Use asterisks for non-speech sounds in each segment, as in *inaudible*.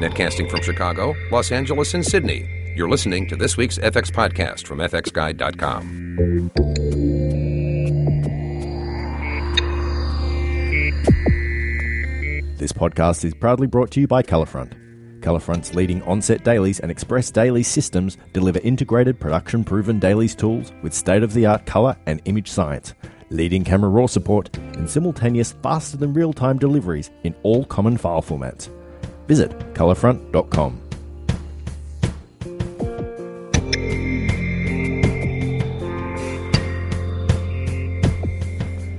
Netcasting from Chicago, Los Angeles, and Sydney. You're listening to this week's FX podcast from FXGuide.com. This podcast is proudly brought to you by Colorfront. Colorfront's leading onset dailies and express daily systems deliver integrated production proven dailies tools with state of the art color and image science, leading camera raw support, and simultaneous faster than real time deliveries in all common file formats. Visit colorfront.com.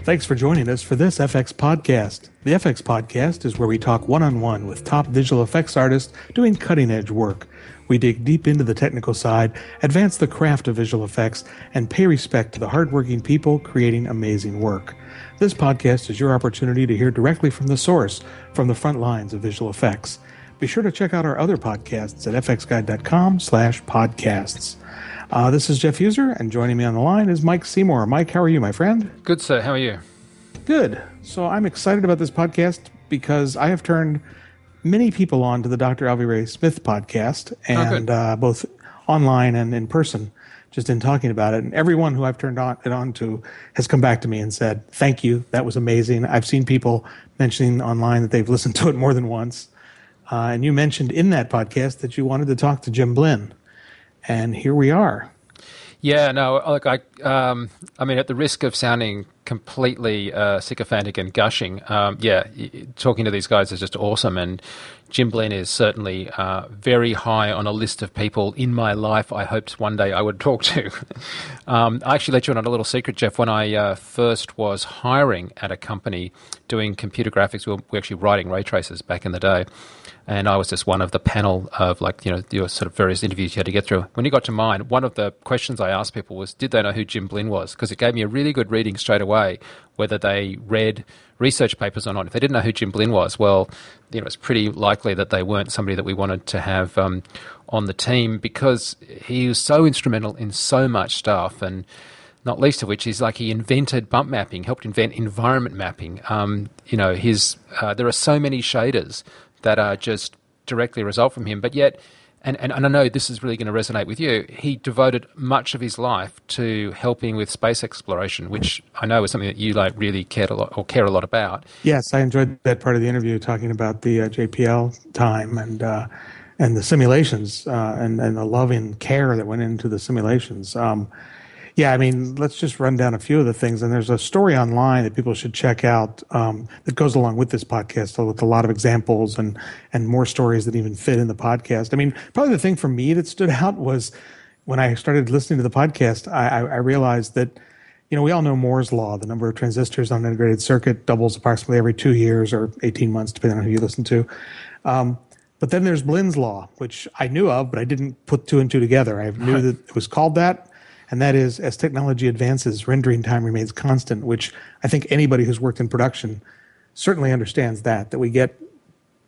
Thanks for joining us for this FX podcast. The FX podcast is where we talk one on one with top visual effects artists doing cutting edge work. We dig deep into the technical side, advance the craft of visual effects, and pay respect to the hardworking people creating amazing work. This podcast is your opportunity to hear directly from the source, from the front lines of visual effects. Be sure to check out our other podcasts at fxguide.com slash podcasts. Uh, this is Jeff Heusser, and joining me on the line is Mike Seymour. Mike, how are you, my friend? Good, sir. How are you? Good. So I'm excited about this podcast because I have turned many people on to the Dr. Alvy Ray Smith podcast, and Oh, uh, both online and in person, just in talking about it. And everyone who I've turned on, it on to has come back to me and said, "Thank you. That was amazing." I've seen people mentioning online that they've listened to it more than once. Uh, and you mentioned in that podcast that you wanted to talk to Jim Blinn, and here we are. Yeah, no, look, I, um, I mean, at the risk of sounding completely uh, sycophantic and gushing, um, yeah, talking to these guys is just awesome. And Jim Blinn is certainly uh, very high on a list of people in my life I hoped one day I would *laughs* talk to. um, I actually let you in on a little secret, Jeff. When I uh, first was hiring at a company doing computer graphics, we were, we were actually writing ray tracers back in the day. And I was just one of the panel of like you know your sort of various interviews you had to get through. When you got to mine, one of the questions I asked people was, did they know who Jim Blinn was? Because it gave me a really good reading straight away whether they read research papers or not. If they didn't know who Jim Blinn was, well, you know it's pretty likely that they weren't somebody that we wanted to have um, on the team because he was so instrumental in so much stuff and not least of which is like he invented bump mapping, helped invent environment mapping. Um, you know, his uh, there are so many shaders that are just directly result from him, but yet. And, and, and I know this is really going to resonate with you. He devoted much of his life to helping with space exploration, which I know is something that you like really cared a lot or care a lot about. Yes, I enjoyed that part of the interview talking about the uh, JPL time and uh, and the simulations uh, and and the love and care that went into the simulations. Um, yeah, I mean, let's just run down a few of the things. And there's a story online that people should check out um, that goes along with this podcast with a lot of examples and and more stories that even fit in the podcast. I mean, probably the thing for me that stood *laughs* out was when I started listening to the podcast, I, I, I realized that you know, we all know Moore's law. The number of transistors on an integrated circuit doubles approximately every two years or 18 months, depending on who you listen to. Um, but then there's Blinn's law, which I knew of, but I didn't put two and two together. I knew that it was called that. And that is, as technology advances, rendering time remains constant, which I think anybody who's worked in production certainly understands that, that we get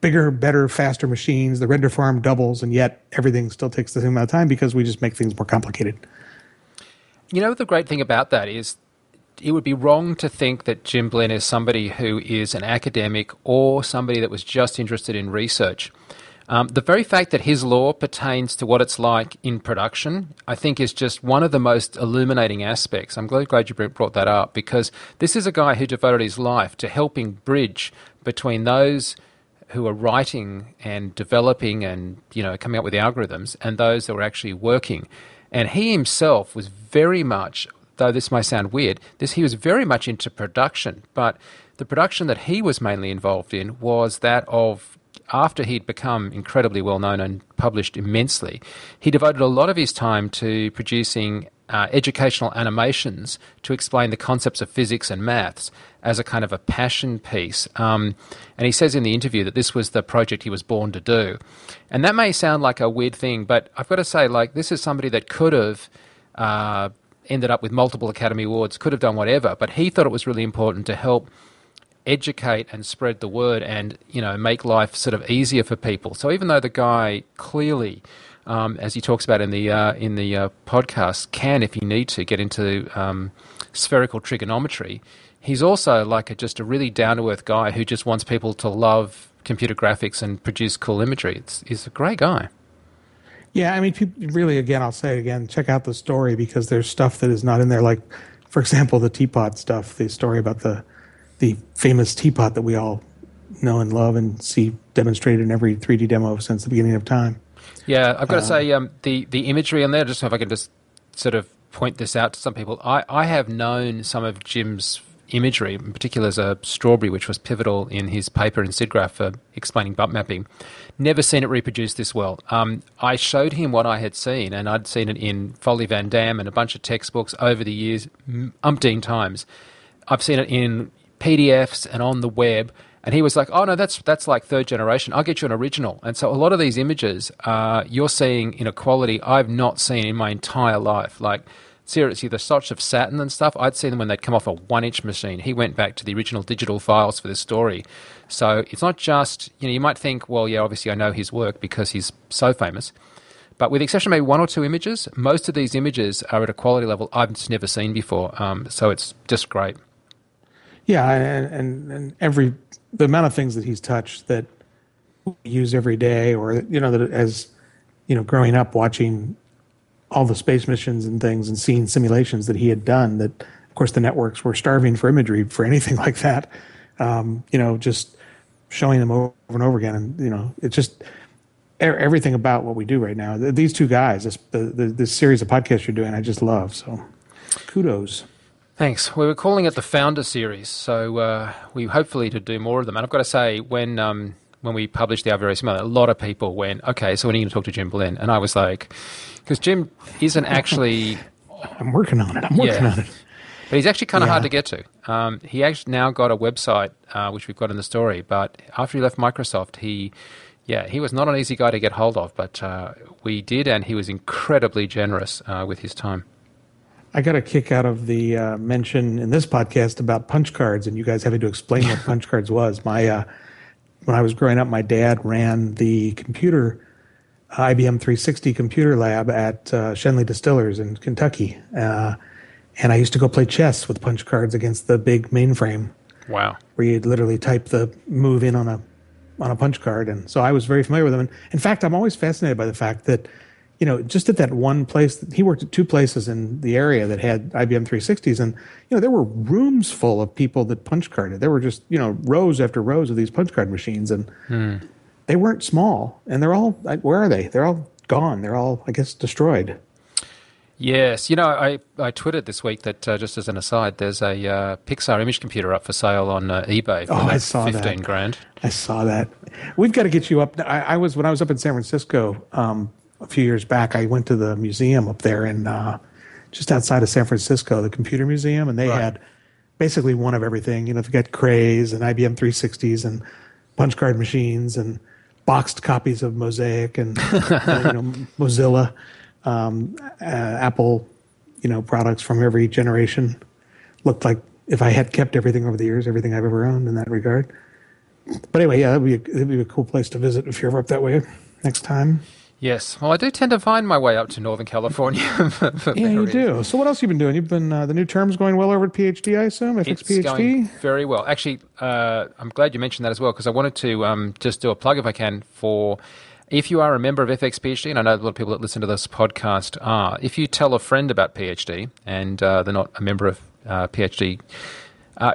bigger, better, faster machines, the render farm doubles, and yet everything still takes the same amount of time because we just make things more complicated. You know, the great thing about that is it would be wrong to think that Jim Blinn is somebody who is an academic or somebody that was just interested in research. Um, the very fact that his law pertains to what it's like in production, I think, is just one of the most illuminating aspects. I'm glad, glad you brought that up because this is a guy who devoted his life to helping bridge between those who are writing and developing and you know coming up with the algorithms and those that were actually working. And he himself was very much, though this may sound weird, this he was very much into production, but the production that he was mainly involved in was that of after he'd become incredibly well known and published immensely, he devoted a lot of his time to producing uh, educational animations to explain the concepts of physics and maths as a kind of a passion piece. Um, and he says in the interview that this was the project he was born to do. And that may sound like a weird thing, but I've got to say, like, this is somebody that could have. Uh, ended up with multiple Academy Awards, could have done whatever, but he thought it was really important to help educate and spread the word and you know make life sort of easier for people. So even though the guy clearly, um, as he talks about in the uh, in the uh, podcast, can if he need to get into um, spherical trigonometry, he's also like a, just a really down to earth guy who just wants people to love computer graphics and produce cool imagery. It's, he's a great guy. Yeah, I mean, people, really, again, I'll say it again, check out the story because there's stuff that is not in there. Like, for example, the teapot stuff, the story about the the famous teapot that we all know and love and see demonstrated in every 3D demo since the beginning of time. Yeah, I've got to uh, say, um, the, the imagery on there, just if I can just sort of point this out to some people, I, I have known some of Jim's imagery, in particular as a strawberry, which was pivotal in his paper in SIGGRAPH for explaining bump mapping. Never seen it reproduced this well. Um, I showed him what I had seen, and I'd seen it in Foley Van Dam and a bunch of textbooks over the years, umpteen times. I've seen it in PDFs and on the web. And he was like, "Oh no, that's that's like third generation. I'll get you an original." And so a lot of these images uh, you're seeing in a quality I've not seen in my entire life. Like seriously, the shots of Saturn and stuff, I'd seen them when they'd come off a one inch machine. He went back to the original digital files for this story. So it's not just, you know, you might think, well, yeah, obviously I know his work because he's so famous. But with the exception of maybe one or two images, most of these images are at a quality level I've just never seen before. Um, so it's just great. Yeah, and, and, and every the amount of things that he's touched that we use every day, or you know, that as you know, growing up watching all the space missions and things and seeing simulations that he had done that of course the networks were starving for imagery for *laughs* anything like that um, you know just showing them over and over again. And you know it's just everything about what we do right now. These two guys this, the, this series of podcasts you're doing i just love. So kudos Thanks. We were calling it the Founder Series, so uh, we hopefully to do more of them. And I've got to say, when um, when we published the Similar, a lot of people went, "Okay, so when are you going to talk to Jim Blinn?" And I was like, because Jim isn't actually. *laughs* I'm working on it. I'm working yeah. on it. But he's actually kind of yeah. hard to get to. Um, he actually now got a website, uh, which we've got in the story. But after he left Microsoft, he, yeah, he was not an easy guy to get hold of. But uh, we did, and he was incredibly generous uh, with his time. I got a kick out of the uh, mention in this podcast about punch cards, and you guys having to explain what punch *laughs* cards was. My uh, when I was growing up, my dad ran the computer IBM 360 computer lab at uh, Schenley Distillers in Kentucky. Uh, and I used to go play chess with punch cards against the big mainframe. Wow. Where you'd literally type the move in on a on a punch card. And so I was very familiar with them. And in fact, I'm always fascinated by the fact that, you know, just at that one place, he worked at two places in the area that had IBM 360s. And, you know, there were rooms full of people that punch carded. There were just, you know, rows after rows of these punch card machines. And, hmm they weren't small, and they're all where are they? They're all gone. They're all, I guess, destroyed. Yes, you know, I, I tweeted this week that uh, just as an aside, there's a uh, Pixar image computer up for sale on uh, eBay for oh, I saw fifteen that. grand. I saw that. We've got to get you up. I, I was when I was up in San Francisco um, a few years back. I went to the museum up there in uh, just outside of San Francisco, the Computer Museum, and they right. had basically one of everything. You know, they got Crays and IBM 360s and punch card machines and boxed copies of Mosaic and *laughs* you know, Mozilla, um, uh, Apple, you know, products from every generation. Looked like if I had kept everything over the years, everything I've ever owned in that regard. But anyway, yeah, that'd be a, that'd be a cool place to visit if you're ever up that way next time. Yes. Well, I do tend to find my way up to Northern California. *laughs* yeah, you do. So, what else have you been doing? You've been uh, the new terms going well over at PhD, I assume. FX it's PhD. going very well. Actually, uh, I'm glad you mentioned that as well because I wanted to um, just do a plug if I can for. If you are a member of FX PhD, and I know a lot of people that listen to this podcast are, if you tell a friend about PhD and uh, they're not a member of uh, PhD, uh,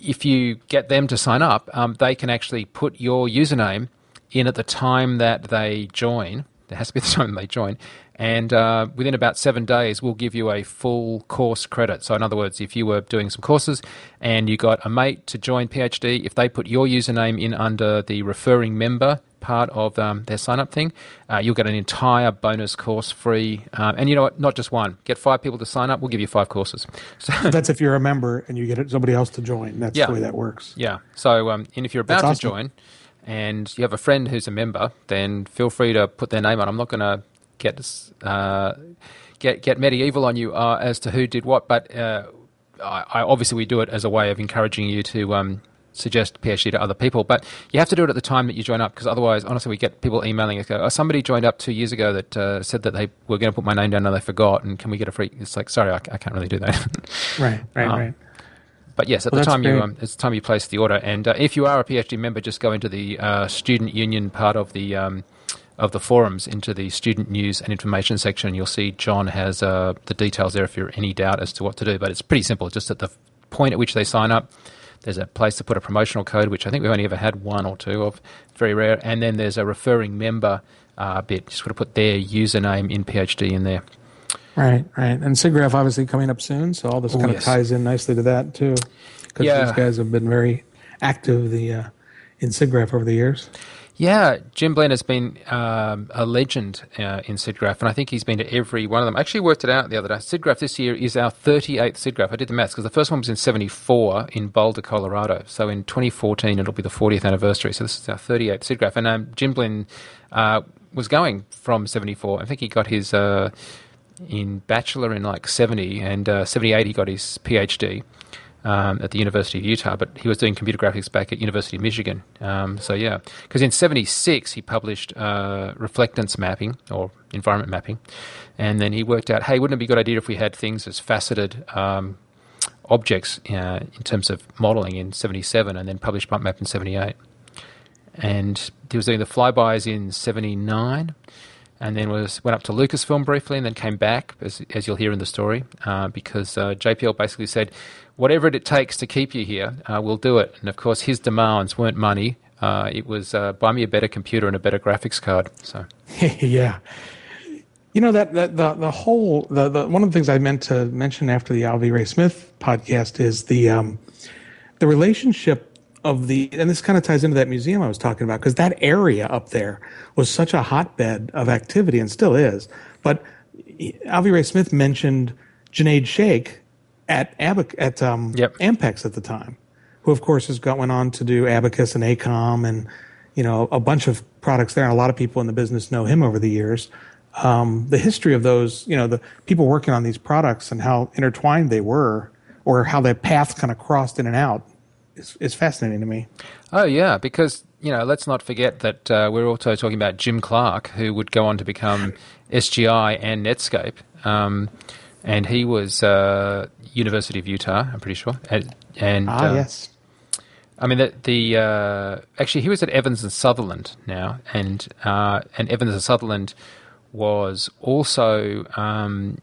if you get them to sign up, um, they can actually put your username in at the time that they join there has to be the time *laughs* they join. And uh, within about seven days, we'll give you a full course credit. So, in other words, if you were doing some courses and you got a mate to join PhD, if they put your username in under the referring member part of um, their sign up thing, uh, you'll get an entire bonus course free. Um, and you know what? Not just one. Get five people to sign up, we'll give you five courses. *laughs* So that's if you're a member and you get somebody else to join. That's yeah. the way that works. Yeah. So, um, and if you're about to join, and you have a friend who's a member, then feel free to put their name on. I'm not going to get uh, get get medieval on you uh, as to who did what, but uh, I, I, obviously we do it as a way of encouraging you to um, suggest PhD to other people. But you have to do it at the time that you join up, because otherwise, honestly, we get people emailing us. Go, oh, somebody joined up two years ago that uh, said that they were going to put my name down and they forgot, and can we get a free? It's like, sorry, I, I can't really do that. *laughs* right, right, um, right. But yes, at Well, the time you great. um, at the time you place the order, and uh, if you are a PhD member, just go into the uh, student union part of the um, of the forums into the student news and information section. You'll see John has uh, the details there if you're any doubt as to what to do. But it's pretty simple. Just at the point at which they sign up, there's a place to put a promotional code, which I think we've only ever had one or two of, very rare. And then there's a referring member uh, bit. Just got to put their username in PhD in there. Right, right. And SIGGRAPH obviously coming up soon, so all this Oh, kind yes. of ties in nicely to that too. Because Yeah. these guys have been very active the uh, in SIGGRAPH over the years. Yeah, Jim Blinn has been um, a legend uh, in SIGGRAPH, and I think he's been to every one of them. I actually worked it out the other day. SIGGRAPH this year is our 38th SIGGRAPH. I did the maths because the first one was in 74 in Boulder, Colorado. So in 2014, it'll be the 40th anniversary. So this is our 38th SIGGRAPH. And um, Jim Blinn uh, was going from 74. I think he got his uh, in bachelor in like 70, and uh, 78 he got his PhD um, at the University of Utah, but he was doing computer graphics back at University of Michigan. Um, so yeah, because in '76 he published uh, reflectance mapping or environment mapping, and then he worked out, hey, wouldn't it be a good idea if we had things as faceted um, objects uh, in terms of modeling in '77, and then published Bump Map in '78, and he was doing the flybys in '79 and then was went up to Lucasfilm briefly, and then came back, as, as you'll hear in the story, uh, because uh, JPL basically said, "Whatever it takes to keep you here, uh, we'll do it." And of course, his demands weren't money; uh, it was uh, buy me a better computer and a better graphics card. So, *laughs* yeah. You know that, that the the whole the, the one of the things I meant to mention after the Alvy Ray Smith podcast is the um, the relationship of the and this kind of ties into that museum I was talking about because that area up there was such a hotbed of activity and still is. But Alvy Ray Smith mentioned Junaid Sheikh at Abac at um, Yep. Ampex at the time, who of course has got went on to do Abekas and Accom and you know a bunch of products there. And a lot of people in the business know him over the years. Um, the history of those, you know, the people working on these products and how intertwined they were, or how their paths kind of crossed in and out, is, is fascinating to me. oh yeah, because you know, let's not forget that uh, we're also talking about Jim Clark, who would go on to become SGI and Netscape. Um, and he was uh, University of Utah, I'm pretty sure. And, and Ah, uh, yes. I mean, the, the uh, actually he was at Evans and Sutherland now, and uh, and Evans and Sutherland was also um,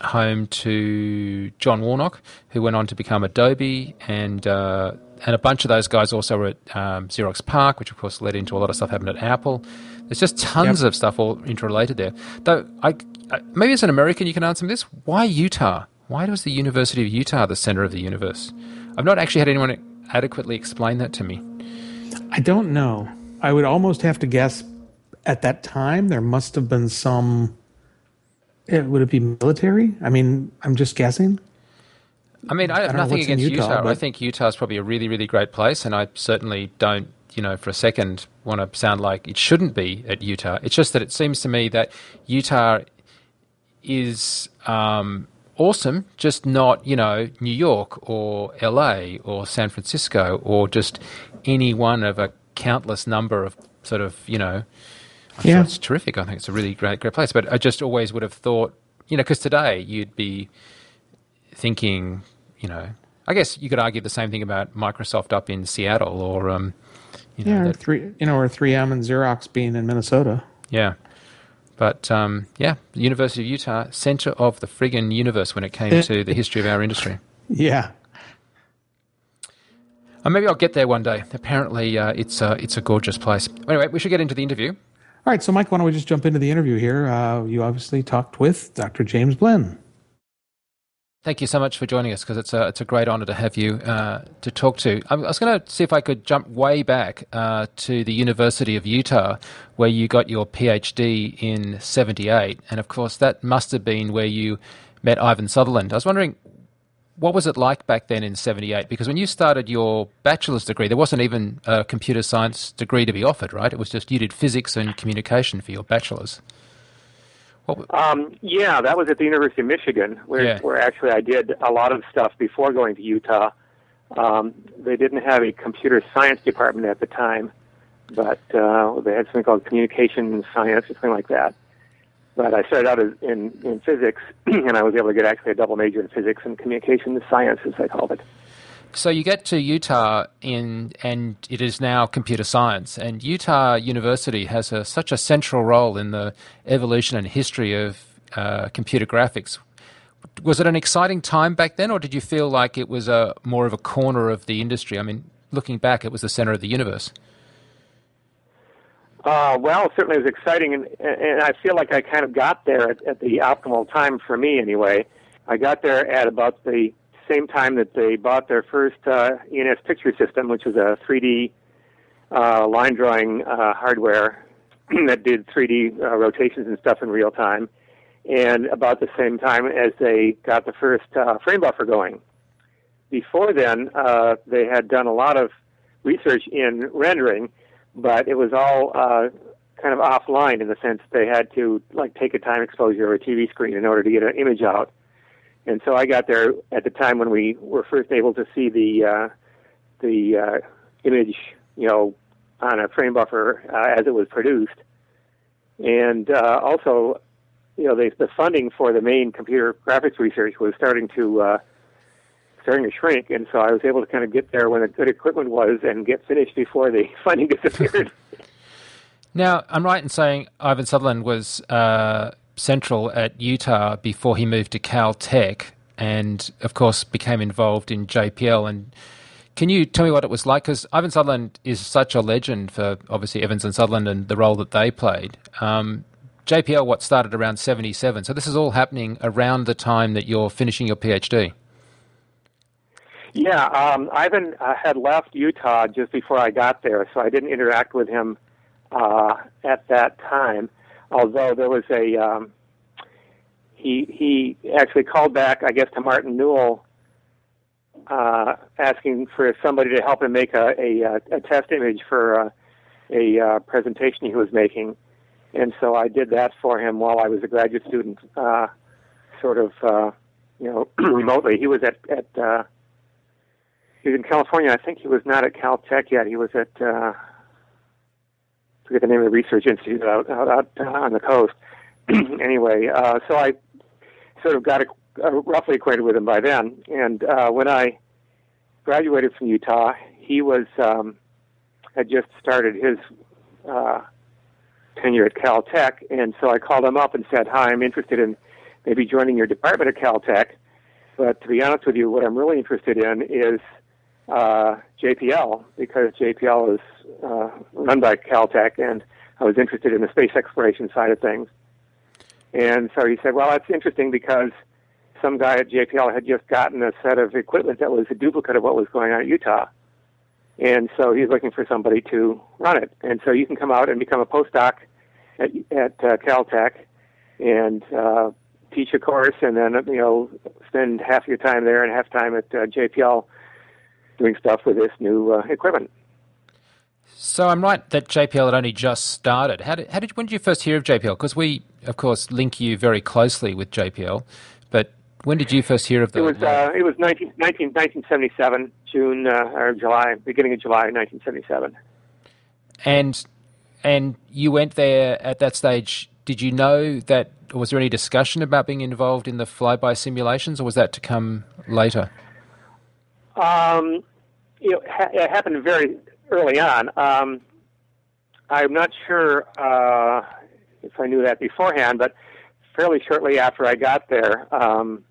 home to John Warnock, who went on to become Adobe, and uh, and a bunch of those guys also were at um, Xerox PARC, which of course led into a lot of stuff happened at Apple. There's just tons Yep. of stuff all interrelated there. Though I, I maybe as an American you can answer this: Why Utah? Why was the University of Utah the center of the universe? I've not actually had anyone adequately explain that to me. I don't know. I would almost have to guess at that time there must have been some. eh, would it be military? I mean, I'm just guessing. I mean, I know nothing against Utah, Utah. I think Utah's probably a really, really great place, and I certainly don't, you know, for a second want to sound like it shouldn't be at Utah. It's just that it seems to me that Utah is um, awesome, just not, you know, New York or LA or San Francisco or just any one of a countless number of sort of, you know, I'm sure Yeah. it's terrific. I think it's a really great, great place. But I just always would have thought, you know, because today you'd be thinking, you know, I guess you could argue the same thing about Microsoft up in Seattle or, um, you know, Yeah, or that- three, you know, or 3M and Xerox being in Minnesota. yeah. But um, yeah, the University of Utah, center of the friggin' universe when it came to the history of our industry. Yeah. Uh, maybe I'll get there one day. Apparently, uh, it's uh, it's a gorgeous place. Anyway, we should get into the interview. All right, so Mike, why don't we just jump into the interview here? Uh, you obviously talked with Dr. James Blinn. Thank you so much for joining us because it's a it's a great honour to have you uh, to talk to. I was going to see if I could jump way back uh, to the University of Utah, where you got your PhD in '78, and of course that must have been where you met Ivan Sutherland. I was wondering. What was it like back then in '78? Because when you started your bachelor's degree, there wasn't even a computer science degree to be offered, right? It was just you did physics and communication for your bachelor's. Um, yeah, that was at the University of Michigan, where Yeah. where actually I did a lot of stuff before going to Utah. Um, they didn't have a computer science department at the time, but uh, they had something called communication science or something like that. But I started out in in physics, *clears throat* and I was able to get actually a double major in physics and communication science, as I called it. So you get to Utah in, and it is now computer science. And Utah University has a, such a central role in the evolution and history of uh, computer graphics. Was it an exciting time back then, or did you feel like it was a more of a corner of the industry? I mean, looking back, it was the center of the universe. Uh, well, certainly it was exciting, and, and I feel like I kind of got there at, at the optimal time for me, anyway. I got there at about the same time that they bought their first uh, E&S picture system, which was a 3D uh, line drawing uh, hardware *clears throat* that did 3D uh, rotations and stuff in real time, and about the same time as they got the first uh, frame buffer going. Before then, uh, they had done a lot of research in rendering, but it was all uh, kind of offline in the sense they had to like take a time exposure or a TV screen in order to get an image out. And so I got there at the time when we were first able to see the uh, the uh, image, you know, on a frame buffer uh, as it was produced, and uh, also, you know, the, the funding for the main computer graphics research was starting to uh, starting to shrink, and so I was able to kind of get there when the good equipment was and get finished before the *laughs* funding disappeared. *laughs* now, I'm right in saying Ivan Sutherland was uh, Central at Utah before he moved to Caltech, and of course became involved in JPL. And can you tell me what it was like? Because Ivan Sutherland is such a legend for obviously Evans and Sutherland and the role that they played. Um, JPL, what started around 77. So this is all happening around the time that you're finishing your PhD. Yeah, um, Ivan uh, had left Utah just before I got there, so I didn't interact with him uh, at that time although there was a um, he he actually called back, I guess, to Martin Newell, uh, asking for somebody to help him make a a, a test image for uh, a uh, presentation he was making, and so I did that for him while I was a graduate student, uh, sort of uh, you know *clears throat* remotely. He was at at uh, he was in California. I think he was not at Caltech yet. He was at uh, forget the name of the research institute out out, out on the coast. *clears throat* anyway, uh, so I sort of got uh, roughly acquainted with him by then. And uh, when I graduated from Utah, he was um, had just started his uh, tenure at Caltech, and so I called him up and said, "Hi, I'm interested in maybe joining your department at Caltech." But to be honest with you, what I'm really interested in is uh, JPL because JPL is uh, run by Caltech, and I was interested in the space exploration side of things. And so he said, "Well, that's interesting because some guy at JPL had just gotten a set of equipment that was a duplicate of what was going on at Utah." And so he's looking for somebody to run it. And so you can come out and become a postdoc at, at uh, Caltech and uh, teach a course, and then you know spend half your time there and half time at uh, JPL doing stuff with this new uh, equipment. So I'm right that JPL had only just started. How did, how did when did you first hear of JPL? Because we, of course, link you very closely with JPL. But when did you first hear of the? It was uh, it was 19, 19, 1977, June uh, or July, beginning of July, 1977. And and you went there at that stage. Did you know that? Was there any discussion about being involved in the flyby simulations, or was that to come later? Um, you know, ha- it happened very early on. Um, I'm not sure uh, if I knew that beforehand, but fairly shortly after I got there, um,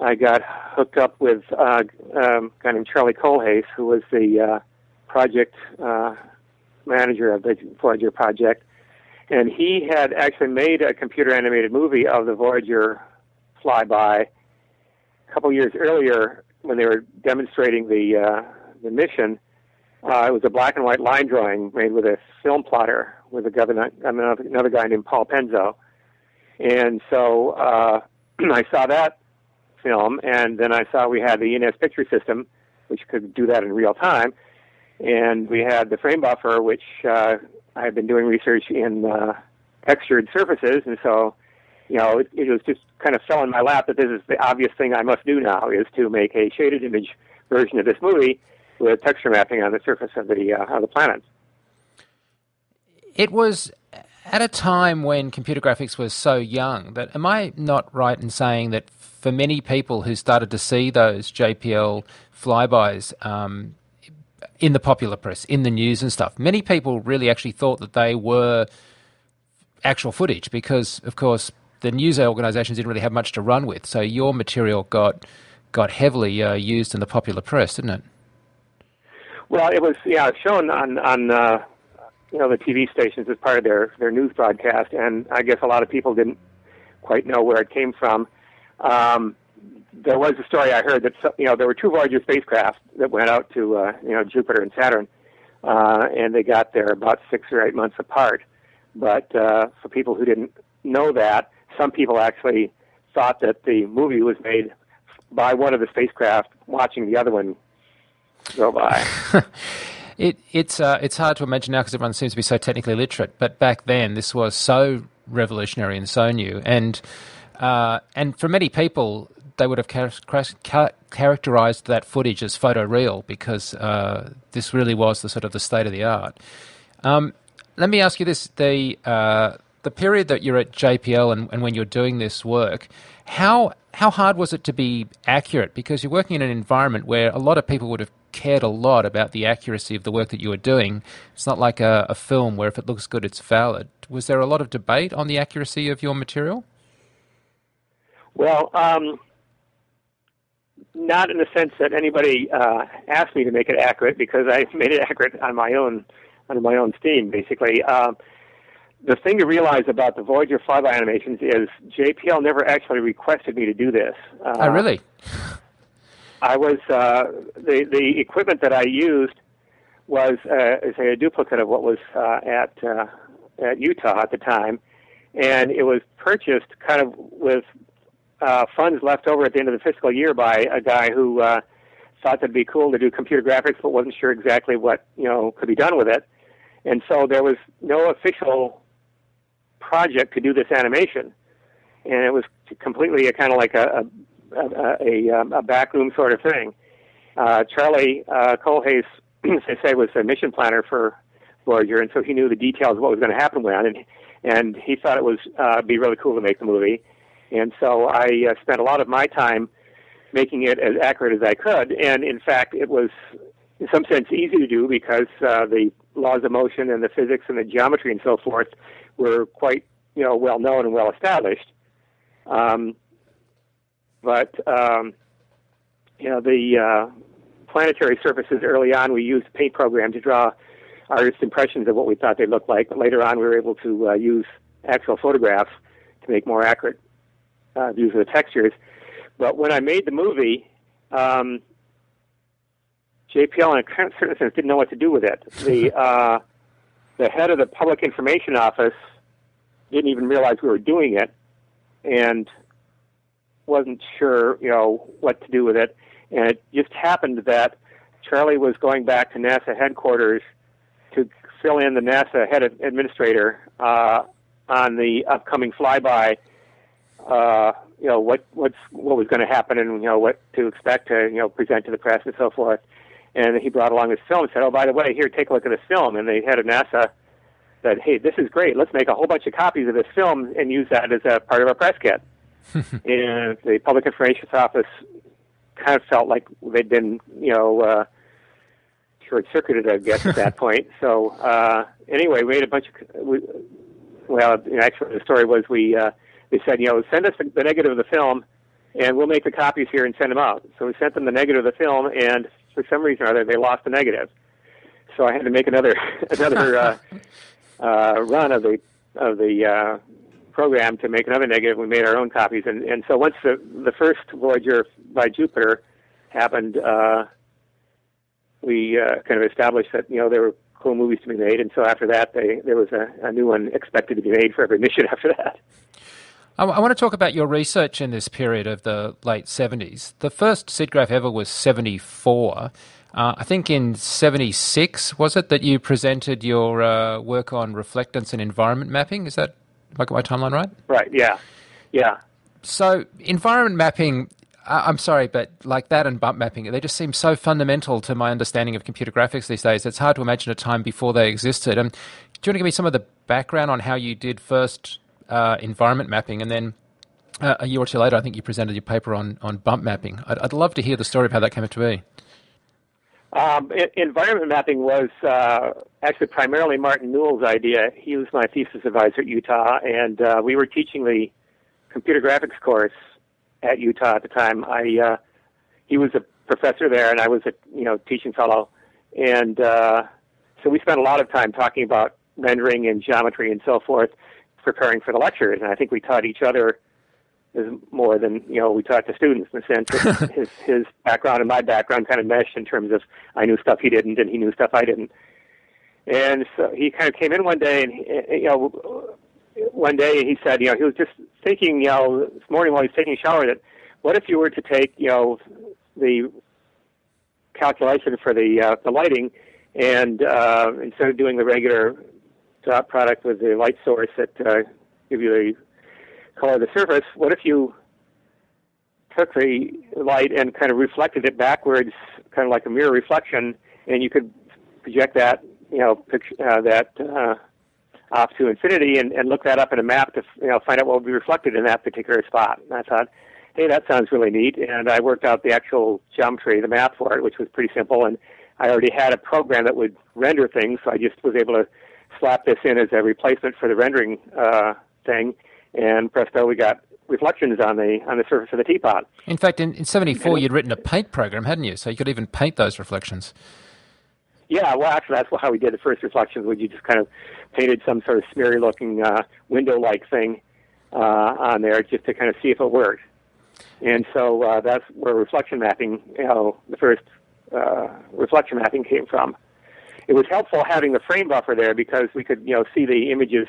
I got hooked up with uh, um, a guy named Charlie Kohlhase, who was the uh, project uh, manager of the Voyager project, and he had actually made a computer animated movie of the Voyager flyby couple years earlier when they were demonstrating the uh, the mission. Uh, it was a black and white line drawing made with a film plotter with a governor, another guy named Paul Penzo. And so uh, *clears throat* I saw that film, and then I saw we had the E&S picture system, which could do that in real time. And we had the frame buffer, which uh, I had been doing research in uh, textured surfaces, and so you know, it, it was just kind of fell in my lap that this is the obvious thing I must do now is to make a shaded image version of this movie with texture mapping on the surface of the uh, of the planet. It was at a time when computer graphics was so young, that am I not right in saying that for many people who started to see those JPL flybys um, in the popular press, in the news and stuff, many people really actually thought that they were actual footage because, of course, the news organisations didn't really have much to run with. So your material got got heavily uh, used in the popular press, didn't it? Well, it was yeah shown on on uh, you know the TV stations as part of their their news broadcast, and I guess a lot of people didn't quite know where it came from. Um, there was a story I heard that you know there were two Voyager spacecraft that went out to uh, you know Jupiter and Saturn, uh, and they got there about six or eight months apart. But uh, for people who didn't know that, some people actually thought that the movie was made by one of the spacecraft watching the other one go by. *laughs* it, it's uh, it's hard to imagine now because everyone seems to be so technically literate. But back then, this was so revolutionary and so new, and uh, and for many people, they would have char- characterized that footage as photoreal because uh, this really was the sort of the state of the art. Um, let me ask you this: the uh, the period that you're at JPL and, and when you're doing this work, how how hard was it to be accurate? Because you're working in an environment where a lot of people would have cared a lot about the accuracy of the work that you were doing. It's not like a, a film where if it looks good, it's valid. Was there a lot of debate on the accuracy of your material? Well, um, not in the sense that anybody uh, asked me to make it accurate, because I *laughs* made it accurate on my own, on my own steam, basically. Um, the thing to realize about the Voyager flyby animations is JPL never actually requested me to do this. Uh, oh, really? I was uh, the the equipment that I used was uh, is a duplicate of what was uh, at uh, at Utah at the time, and it was purchased kind of with uh, funds left over at the end of the fiscal year by a guy who uh, thought that'd be cool to do computer graphics, but wasn't sure exactly what you know could be done with it, and so there was no official project to do this animation, and it was completely a kind of like a a, a, um, a backroom sort of thing. Uh, Charlie uh, Kohlhase, they *clears throat* say, was a mission planner for Voyager, and so he knew the details of what was going to happen when, and and he thought it was uh, be really cool to make the movie, and so I uh, spent a lot of my time making it as accurate as I could, and in fact, it was in some sense easy to do because uh, the laws of motion and the physics and the geometry and so forth were quite you know well known and well established. Um, but um, you know the uh, planetary surfaces early on, we used paint program to draw artist impressions of what we thought they looked like. But later on, we were able to uh, use actual photographs to make more accurate uh, views of the textures. But when I made the movie, um, JPL, in a certain sense, didn't know what to do with it. The uh, the head of the public information office didn't even realize we were doing it, and wasn't sure, you know, what to do with it. And it just happened that Charlie was going back to NASA headquarters to fill in the NASA head administrator uh, on the upcoming flyby. Uh, you know what what's what was going to happen and you know what to expect to you know present to the press and so forth. And he brought along this film and said, "Oh, by the way, here, take a look at this film." And the head of NASA said, "Hey, this is great. Let's make a whole bunch of copies of this film and use that as a part of our press kit." *laughs* and the public information office kind of felt like they'd been, you know, uh, short-circuited, I guess, at that *laughs* point. So uh, anyway, we made a bunch of. We, well, actually, the story was we uh, they said, you know, send us the, the negative of the film, and we'll make the copies here and send them out. So we sent them the negative of the film, and for some reason or other, they lost the negative. So I had to make another *laughs* another uh, *laughs* uh, run of the of the uh, program to make another negative. We made our own copies, and and so once the the first Voyager by Jupiter happened, uh, we uh, kind of established that you know there were cool movies to be made, and so after that, they, there was a, a new one expected to be made for every mission *laughs* after that. I, I want to talk about your research in this period of the late 70s. The first SIGGRAPH ever was 74. Uh, I think in 76, was it, that you presented your uh, work on reflectance and environment mapping? Is that, got my timeline right? Right, yeah. Yeah. So, environment mapping, I'm sorry, but like that and bump mapping, they just seem so fundamental to my understanding of computer graphics these days. It's hard to imagine a time before they existed. And Do you want to give me some of the background on how you did first uh, environment mapping, and then uh, a year or two later, I think you presented your paper on, on bump mapping. I'd, I'd love to hear the story of how that came to be. Um, environment mapping was uh, actually primarily Martin Newell's idea. He was my thesis advisor at Utah, and uh, we were teaching the computer graphics course at Utah at the time. I uh, he was a professor there, and I was a you know teaching fellow, and uh, so we spent a lot of time talking about rendering and geometry and so forth, preparing for the lectures. And I think we taught each other is more than you know we taught the students in the sense that *laughs* his his background and my background kind of meshed in terms of I knew stuff he didn't and he knew stuff I didn't. And so he kind of came in one day and you know one day he said you know he was just thinking you know this morning while he was taking a shower that what if you were to take you know the calculation for the uh, the lighting and uh, instead of doing the regular dot product with the light source that uh, give you the color of the surface, what if you took the light and kind of reflected it backwards, kind of like a mirror reflection, and you could project that, you know, picture, uh, that uh, off to infinity and, and look that up in a map to, you know, find out what would be reflected in that particular spot. And I thought, hey, that sounds really neat. And I worked out the actual geometry, the map for it, which was pretty simple. And I already had a program that would render things, so I just was able to slap this in as a replacement for the rendering uh, thing and presto, we got reflections on the on the surface of the teapot. In fact, in, in '74, you'd written a paint program, hadn't you? So you could even paint those reflections. Yeah, well, actually, that's how we did the first reflections. Where you just kind of painted some sort of smeary-looking uh, window-like thing uh, on there just to kind of see if it worked. And so uh, that's where reflection mapping, you know, the first uh, reflection mapping came from. It was helpful having the frame buffer there because we could, you know, see the images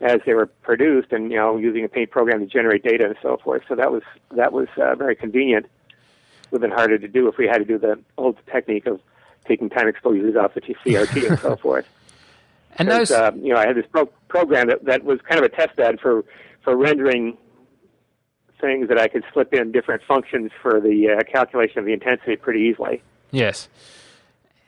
as they were produced, and you know, using a paint program to generate data and so forth. So that was that was uh, very convenient. Would have been harder to do if we had to do the old technique of taking time exposures off the CRT and so *laughs* forth. And those, uh, you know, I had this pro- program that, that was kind of a test bed for for rendering things that I could slip in different functions for the uh, calculation of the intensity pretty easily. Yes.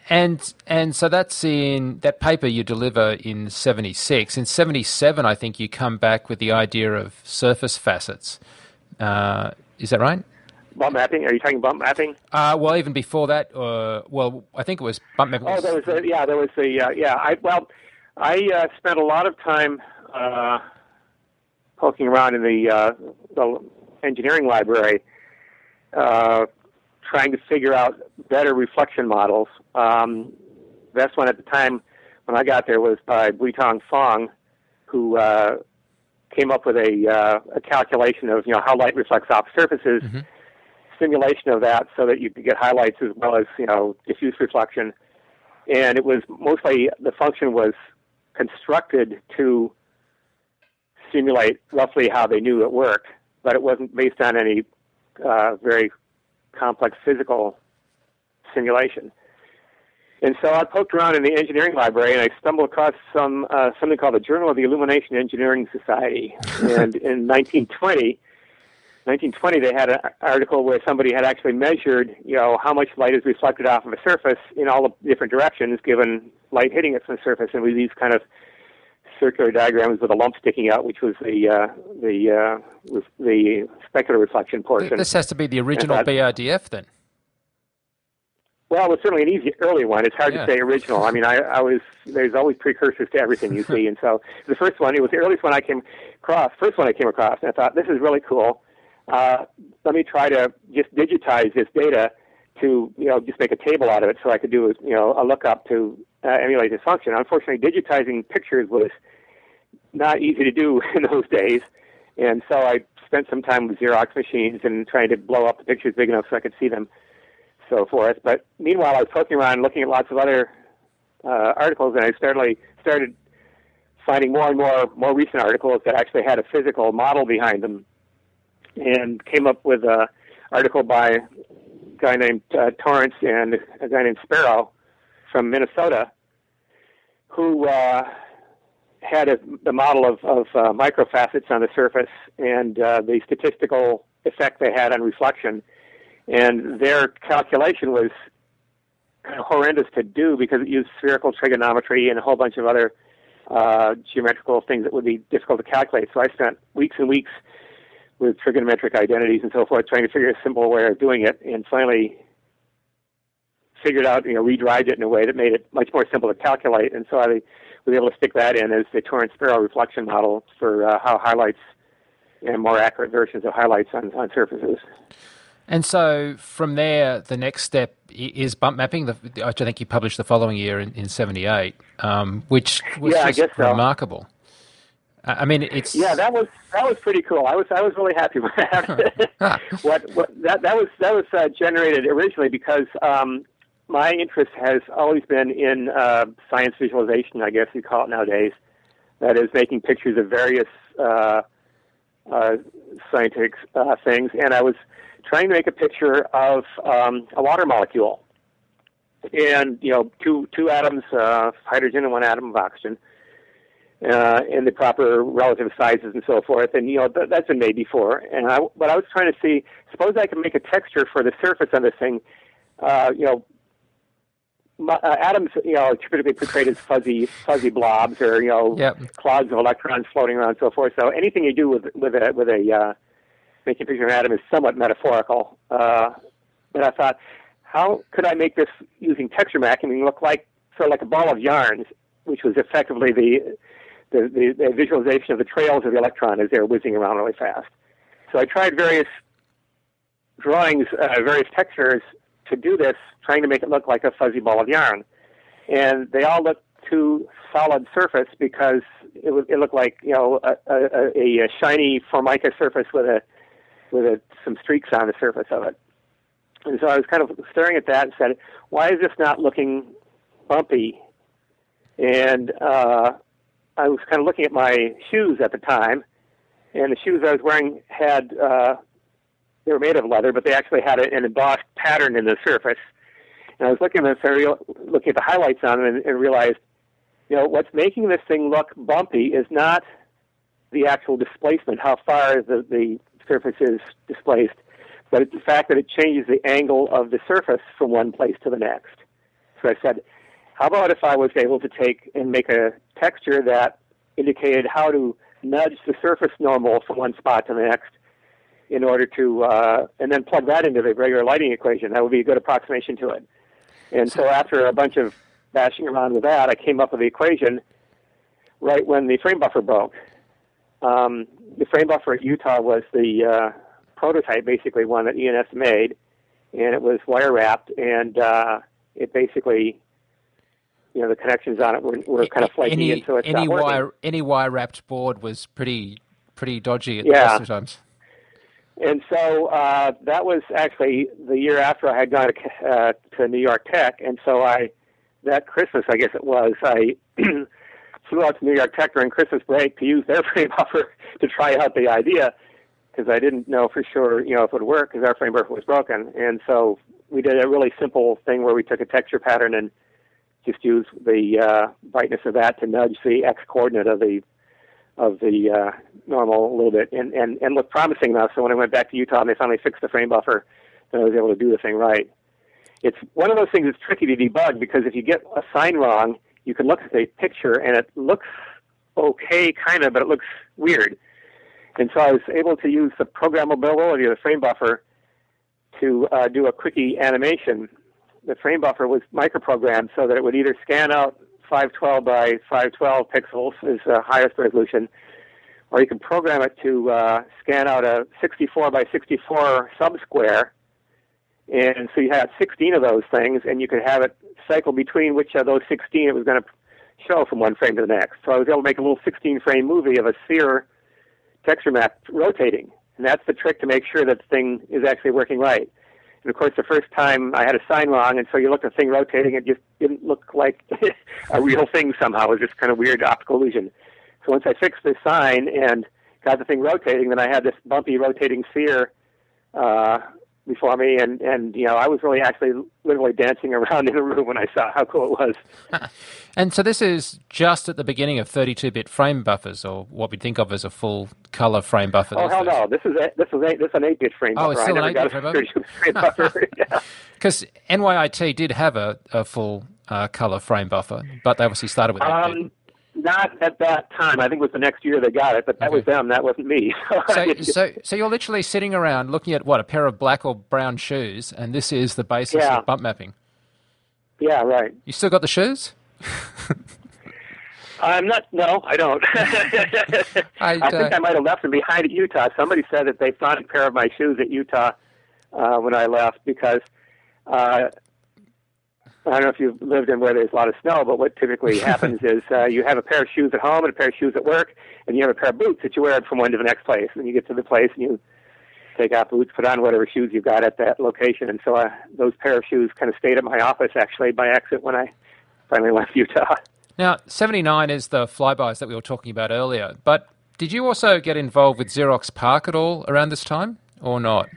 And and so that's in that paper you deliver in '76. In '77, I think you come back with the idea of surface facets. Uh, is that right? Bump mapping? Are you talking bump mapping? Uh, well, even before that, uh, well, I think it was bump mapping. Oh, there was a, yeah, there was the uh, yeah. I well, I uh, spent a lot of time uh, poking around in the uh, the engineering library trying to figure out better reflection models. Um, best one at the time when I got there was by Buitong Fong, who uh, came up with a, uh, a calculation of you know how light reflects off surfaces, mm-hmm. simulation of that, so that you could get highlights as well as you know diffuse reflection. And it was mostly the function was constructed to simulate roughly how they knew it worked, but it wasn't based on any uh, very complex physical simulation. And so I poked around in the engineering library and I stumbled across some uh, something called the Journal of the Illuminating Engineering Society. *laughs* and in 1920, 1920, they had an article where somebody had actually measured, you know, how much light is reflected off of a surface in all the different directions given light hitting it from the surface, and with these kind of circular diagrams with a lump sticking out, which was the uh, the uh, the specular reflection portion. This has to be the original BRDF then. Well, it was certainly an easy early one. It's hard yeah. to say original. I mean, I, I was there's always precursors to everything you see, and so the first one, it was the earliest one I came across. First one I came across, and I thought this is really cool. Uh, let me try to just digitize this data to you know just make a table out of it, so I could do you know a lookup to uh, emulate this function. Unfortunately, digitizing pictures was not easy to do *laughs* in those days. And so I spent some time with Xerox machines and trying to blow up the pictures big enough so I could see them, so forth. But meanwhile, I was poking around looking at lots of other uh, articles, and I started started finding more and more more recent articles that actually had a physical model behind them, and came up with an article by a guy named uh, Torrance and a guy named Sparrow from Minnesota, who uh, had a, the model of, of uh, microfacets on the surface and uh, the statistical effect they had on reflection. And their calculation was kind of horrendous to do because it used spherical trigonometry and a whole bunch of other uh, geometrical things that would be difficult to calculate. So I spent weeks and weeks with trigonometric identities and so forth, trying to figure a simple way of doing it, and finally figured out, you know, redried it in a way that made it much more simple to calculate. And so I was able to stick that in as the Torrance Sparrow reflection model for uh, how highlights and more accurate versions of highlights on, on surfaces. And so from there, the next step is bump mapping, which I think you published the following year in, in 78, um, which was yeah, just so. remarkable. I mean, it's yeah, that was that was pretty cool. I was I was really happy *laughs* with that. what, what that that was that was uh, generated originally because um, my interest has always been in uh, science visualization. I guess you call it nowadays. That is making pictures of various uh, uh scientific uh, things, and I was trying to make a picture of um, a water molecule, and you know, two two atoms of hydrogen and one atom of oxygen uh, in the proper relative sizes and so forth. And you know th- that's been made before. And I, but I was trying to see, suppose I can make a texture for the surface on this thing. Uh, you know, my, uh, atoms, you know, typically portrayed as fuzzy, fuzzy blobs or you know, yep. clouds of electrons floating around and so forth. So anything you do with with a with a uh, making a picture of an atom is somewhat metaphorical. Uh, but I thought, how could I make this using texture mapping look like sort of like a ball of yarns, which was effectively the the, the, the visualization of the trails of the electron as they're whizzing around really fast. So I tried various drawings, uh, various textures to do this, trying to make it look like a fuzzy ball of yarn. And they all looked too solid surface because it, it looked like you know a, a, a shiny formica surface with a with a, some streaks on the surface of it. And so I was kind of staring at that and said, "Why is this not looking bumpy?" And uh, I was kind of looking at my shoes at the time, and the shoes I was wearing had uh, they were made of leather, but they actually had an embossed pattern in the surface. And I was looking at this, looking at the highlights on them, and, and realized, you know, what's making this thing look bumpy is not the actual displacement, how far the, the surface is displaced, but it's the fact that it changes the angle of the surface from one place to the next. So I said, how about if I was able to take and make a texture that indicated how to nudge the surface normal from one spot to the next in order to, uh, and then plug that into the regular lighting equation? That would be a good approximation to it. And so after a bunch of bashing around with that, I came up with the equation right when the frame buffer broke. Um, the frame buffer at Utah was the uh, prototype, basically one that E&S made, and it was wire wrapped, and uh, it basically you know the connections on it were, were kind of flaky, any, and so it's any not wire any wire wrapped board was pretty pretty dodgy at yeah. the best of times. And so uh, that was actually the year after I had gone to, uh, to New York Tech, and so I that Christmas I guess it was I *clears throat* flew out to New York Tech during Christmas break to use their *laughs* frame buffer to try out the idea because I didn't know for sure you know if it would work because our frame buffer was broken, and so we did a really simple thing where we took a texture pattern and just use the uh, brightness of that to nudge the x coordinate of the of the uh, normal a little bit, and and and looked promising enough. So when I went back to Utah and they finally fixed the frame buffer, then I was able to do the thing right. It's one of those things that's tricky to debug because if you get a sign wrong, you can look at the picture and it looks okay, kind of, but it looks weird. And so I was able to use the programmability of the frame buffer to uh, do a quickie animation the frame buffer was microprogrammed so that it would either scan out 512 by 512 pixels is the highest resolution, or you can program it to uh, scan out a 64 by 64 subsquare. And so you had 16 of those things, and you could have it cycle between which of those 16 it was going to show from one frame to the next. So I was able to make a little 16 frame movie of a sphere texture map rotating. And that's the trick to make sure that the thing is actually working right. And of course, the first time I had a sign wrong, and so you look at the thing rotating, it just didn't look like *laughs* a real thing somehow. It was just kind of weird optical illusion. So once I fixed the sign and got the thing rotating, then I had this bumpy rotating sphere uh, before me, and and you know I was really actually literally dancing *laughs* around in the room when I saw how cool it was. *laughs* and so this is just at the beginning of 32-bit frame buffers, or what we think of as a full color frame buffer. Oh hell days. no! This is a, this is a, this is an 8-bit frame oh, buffer. it's still an 8-bit frame buffer. Because *laughs* yeah. NYIT did have a, a full uh, color frame buffer, but they obviously started with 8-bit. Um, not at that time. I think it was the next year they got it, but that Okay. was them. That wasn't me. *laughs* So, so, so you're literally sitting around looking at what a pair of black or brown shoes, and this is the basis Yeah. of bump mapping. yeah, right. You still got the shoes? *laughs* I'm not. No, I don't. *laughs* I, think uh, I might have left them behind at Utah. Somebody said that they found a pair of my shoes at Utah uh, when I left because uh, I don't know if you've lived in where there's a lot of snow, but what typically *laughs* happens is uh, you have a pair of shoes at home and a pair of shoes at work, and you have a pair of boots that you wear from one to the next place. And you get to the place and you take off boots, put on whatever shoes you've got at that location. And so uh, those pair of shoes kind of stayed at my office actually by accident when I finally *laughs* left Utah. Now, 79 is the flybys that we were talking about earlier, but did you also get involved with Xerox PARC at all around this time, or not?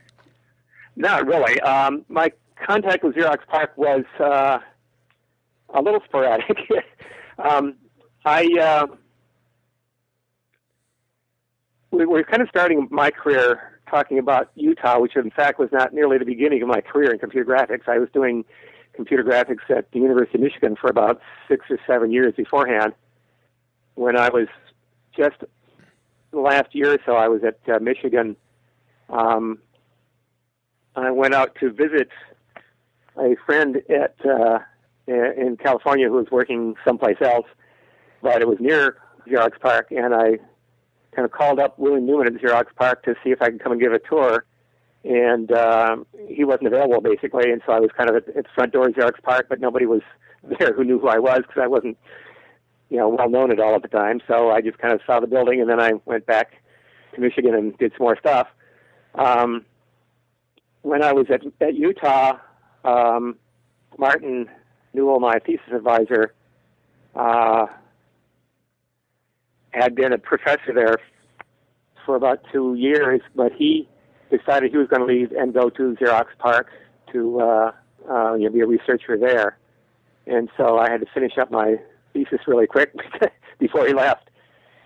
Not really. Um, my contact with Xerox PARC was uh, a little sporadic. *laughs* um, I uh, we were kind of starting my career talking about Utah, which in fact was not nearly the beginning of my career in computer graphics. I was doing computer graphics at the University of Michigan for about six or seven years beforehand. When I was just the last year or so, I was at uh, Michigan. Um, I went out to visit a friend at uh, in California who was working someplace else, but it was near Xerox PARC, and I kind of called up Willie Newman at Xerox PARC to see if I could come and give a tour, and um, he wasn't available basically, and so I was kind of at, at the front door of Xerox PARC, but nobody was *laughs* there who knew who I was because I wasn't, you know, well known at all at the time. So I just kind of saw the building, and then I went back to Michigan and did some more stuff. Um, when I was at, at Utah, um, Martin Newell, my thesis advisor, uh, had been a professor there for about two years, but he decided he was going to leave and go to Xerox PARC to uh, uh, you know, be a researcher there. And so I had to finish up my thesis really quick *laughs* before he left.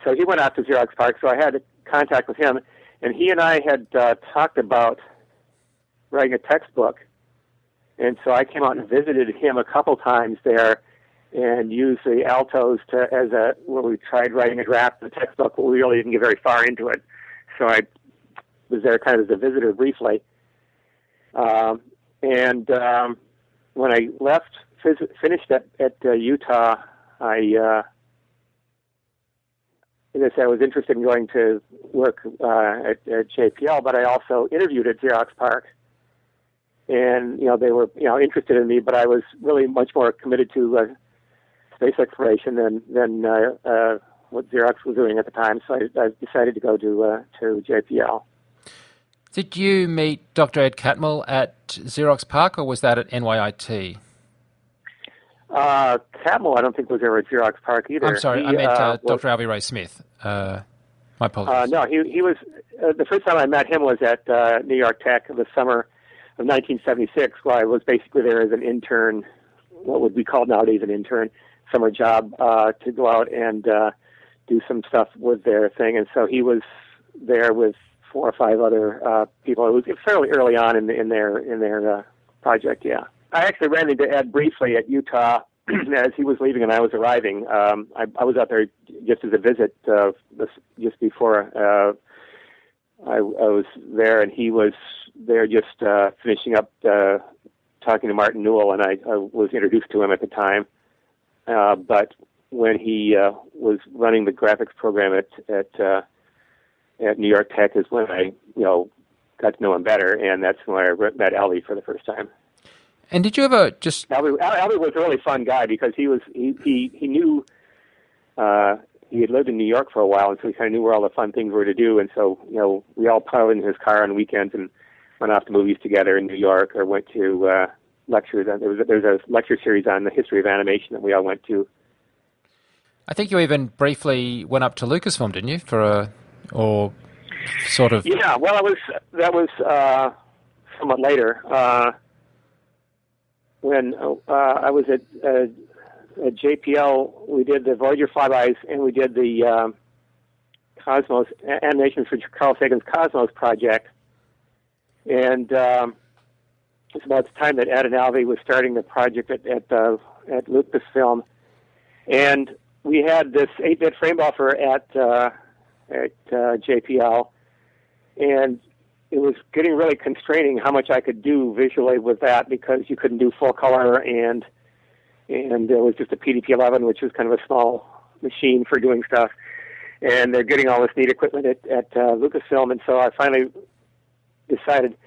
So he went out to Xerox PARC, so I had contact with him, and he and I had uh, talked about writing a textbook. And so I came out and visited him a couple times there and used the Altos to as a where we tried writing a draft of the textbook, but we really didn't get very far into it. So I was there kind of as a visitor briefly. Um, and um, when I left, phys- finished at, at uh, Utah, I uh, as I said, I was interested in going to work uh, at, at JPL, but I also interviewed at Xerox PARC and you know they were you know interested in me, but I was really much more committed to uh, space exploration than than uh, uh, what Xerox was doing at the time. So I, I decided to go to uh, to JPL. Did you meet Dr. Ed Catmull at Xerox PARC, or was that at NYIT? Uh, Catmull, I don't think was ever at Xerox PARC either. I'm sorry, He, I meant uh, uh, Dr. Alvy Ray Smith. Uh, my Uh, apologies. no, he he was uh, the first time I met him was at uh, New York Tech in the summer of 1976, where I was basically there as an intern, what would be called nowadays an intern, summer job uh, to go out and uh, do some stuff with their thing. And so he was there with four or five other uh, people. It was fairly early on in, in their in their uh, project. Yeah, I actually ran into Ed briefly at Utah *clears throat* as he was leaving and I was arriving. Um, I, I was out there just as a visit uh, just before uh, I, I was there, and he was there just uh, finishing up uh, talking to Martin Newell, and I, I was introduced to him at the time. Uh, but when he uh, was running the graphics program at at uh, at New York Tech is when I you know got to know him better, and that's when I re- met Alvy for the first time. And did you ever just Alvy, Al- Alvy was a really fun guy because he was he he, he knew uh, he had lived in New York for a while, and so he kind of knew where all the fun things were to do. And so you know we all piled in his car on weekends and went off to movies together in New York, or went to uh, lectures. There was a, there was a lecture series on the history of animation that we all went to. I think you even briefly went up to Lucasfilm, didn't you, for a or sort of Yeah, well, it was that was uh, somewhat later uh, when uh, I was at, uh, at JPL. We did the Voyager flybys, and we did the um, Cosmos a- animations for Carl Sagan's Cosmos project. And um, it's about the time that Ed and Alvy was starting the project at at, uh, at Lucasfilm, and we had this 8-bit frame buffer at uh, at uh, JPL, and it was getting really constraining how much I could do visually with that because you couldn't do full color and and it was just a PDP-11, which was kind of a small machine for doing stuff. And they're getting all this neat equipment at, at uh, Lucasfilm, and so I finally decided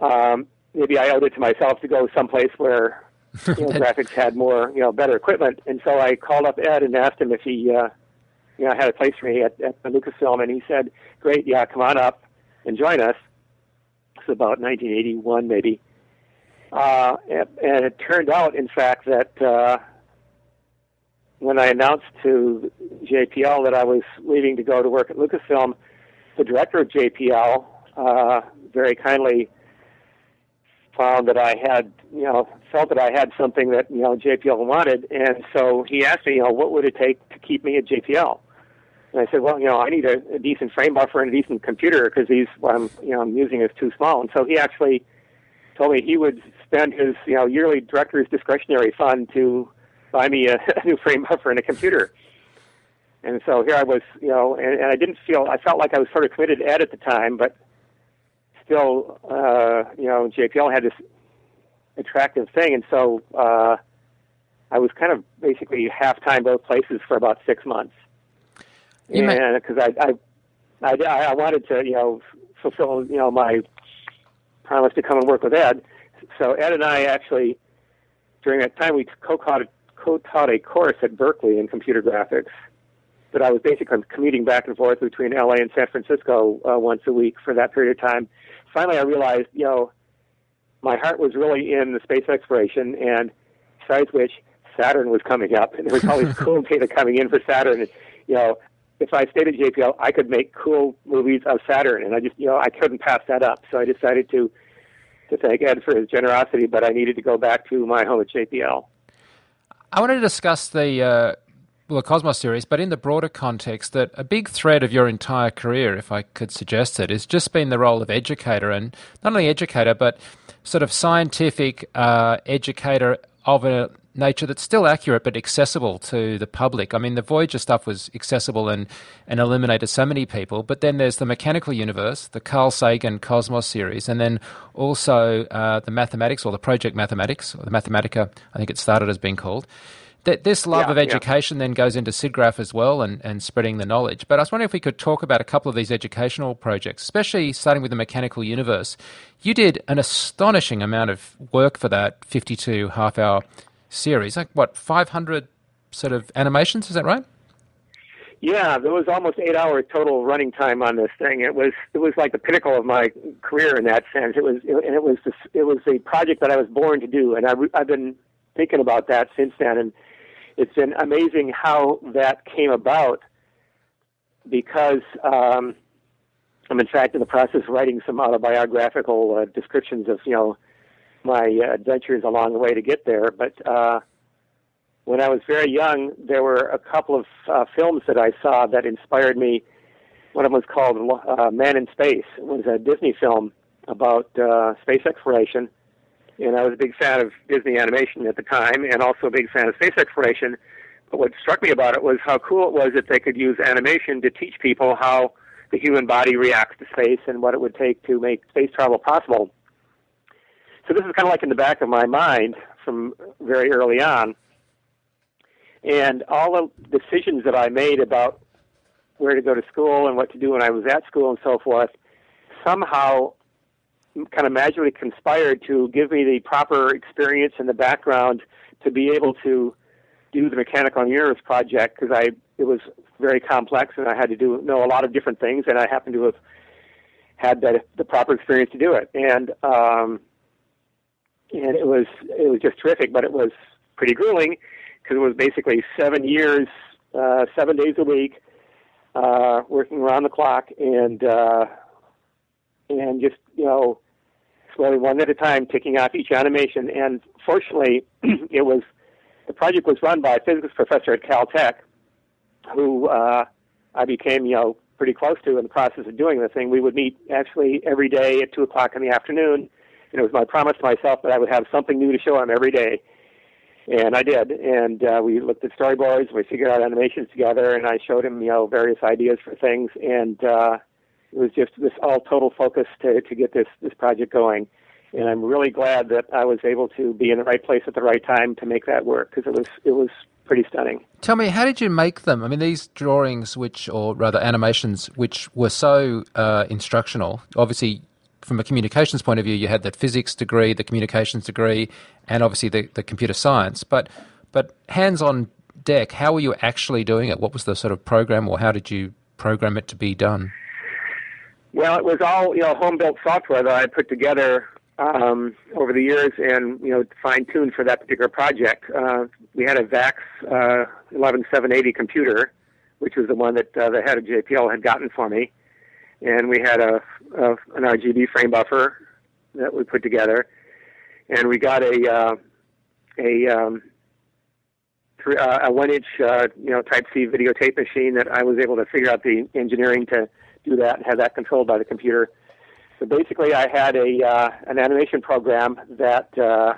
um, maybe I owed it to myself to go someplace where you know, *laughs* graphics had more, you know, better equipment. And so I called up Ed and asked him if he, uh, you know, had a place for me at, at Lucasfilm, and he said, "Great, yeah, come on up and join us." It's about 1981, maybe. Uh, and, and it turned out, in fact, that uh, when I announced to JPL that I was leaving to go to work at Lucasfilm, the director of JPL uh, very kindly found that I had, you know, felt that I had something that you know JPL wanted, and so he asked me, you know, what would it take to keep me at JPL? And I said, well, you know, I need a, a decent frame buffer and a decent computer because these what I'm, you know, I'm using is too small. And so he actually told me he would spend his, you know, yearly director's discretionary fund to buy me a, *laughs* a new frame buffer and a computer. And so here I was, you know, and, and I didn't feel, I felt like I was sort of committed to Ed at the time, but still, uh, you know, JPL had this attractive thing, and so uh, I was kind of basically half time both places for about six months. You and because I, I, I, I wanted to, you know, fulfill, you know, my promise to come and work with Ed. So Ed and I actually, during that time, we co-taught, co-taught a course at Berkeley in computer graphics. But I was basically commuting back and forth between LA and San Francisco uh, once a week for that period of time. Finally, I realized, you know, my heart was really in the space exploration, and besides which, Saturn was coming up, and there was all these *laughs* cool data coming in for Saturn. And, you know, if I stayed at JPL, I could make cool movies of Saturn, and I just, you know, I couldn't pass that up. So I decided to to thank Ed for his generosity, but I needed to go back to my home at JPL. I wanted to discuss the uh, well, the Cosmos series, but in the broader context, that a big thread of your entire career, if I could suggest it, has just been the role of educator, and not only educator, but sort of scientific uh, educator of a nature that's still accurate but accessible to the public. I mean, the Voyager stuff was accessible and, and illuminated so many people, but then there's the mechanical universe, the Carl Sagan Cosmos series, and then also uh, the mathematics or the project mathematics, or the Mathematica, I think it started as being called. That this love yeah, of education yeah. then goes into SIGGRAPH as well and, and spreading the knowledge. But I was wondering if we could talk about a couple of these educational projects, especially starting with the mechanical universe. You did an astonishing amount of work for that 52 half hour series. Like what, 500 sort of animations? Is that right? Yeah, there was almost eight hours total running time on this thing. It was it was like the pinnacle of my career in that sense. It was and it was this, it was a project that I was born to do, and I, I've been thinking about that since then. And it's been amazing how that came about because um, I'm in fact in the process of writing some autobiographical uh, descriptions of you know my uh, adventures along the way to get there. But uh, when I was very young, there were a couple of uh, films that I saw that inspired me. One of them was called uh, Man in Space. It was a Disney film about uh, space exploration, and I was a big fan of Disney animation at the time, and also a big fan of space exploration. But what struck me about it was how cool it was that they could use animation to teach people how the human body reacts to space and what it would take to make space travel possible. So this is kind of like in the back of my mind from very early on. And all the decisions that I made about where to go to school and what to do when I was at school and so forth somehow kind of magically conspired to give me the proper experience and the background to be able to do the mechanical universe project because I it was very complex and I had to do know a lot of different things and I happened to have had that the proper experience to do it and um, and it was it was just terrific. But it was pretty grueling because it was basically seven years, uh, seven days a week, uh, working around the clock, and uh, and just you know slowly one at a time ticking off each animation. And fortunately, *clears throat* it was the project was run by a physics professor at Caltech, who uh, I became you know pretty close to in the process of doing the thing. We would meet actually every day at two o'clock in the afternoon and it was my promise to myself that I would have something new to show him every day. And I did, and uh, we looked at storyboards. We figured out animations together, and I showed him, you know, various ideas for things. And uh, it was just this all total focus to to get this this project going. And I'm really glad that I was able to be in the right place at the right time to make that work because it was it was pretty stunning. Tell me, how did you make them? I mean, these drawings, which or rather animations, which were so uh, instructional. Obviously, from a communications point of view, you had the physics degree, the communications degree, and obviously the, the computer science. But but hands on deck, how were you actually doing it? What was the sort of program, or how did you program it to be done? Well, it was all you know home built software that I put together um, over the years and you know fine tuned for that particular project. Uh, we had a VAX uh, 11780 computer, which was the one that uh, the head of JPL had gotten for me, and we had a, a an RGB frame buffer that we put together, and we got a uh, a um, three, uh, a one inch uh, you know Type C videotape machine that I was able to figure out the engineering to do that and have that controlled by the computer. So basically, I had a uh, an animation program that uh,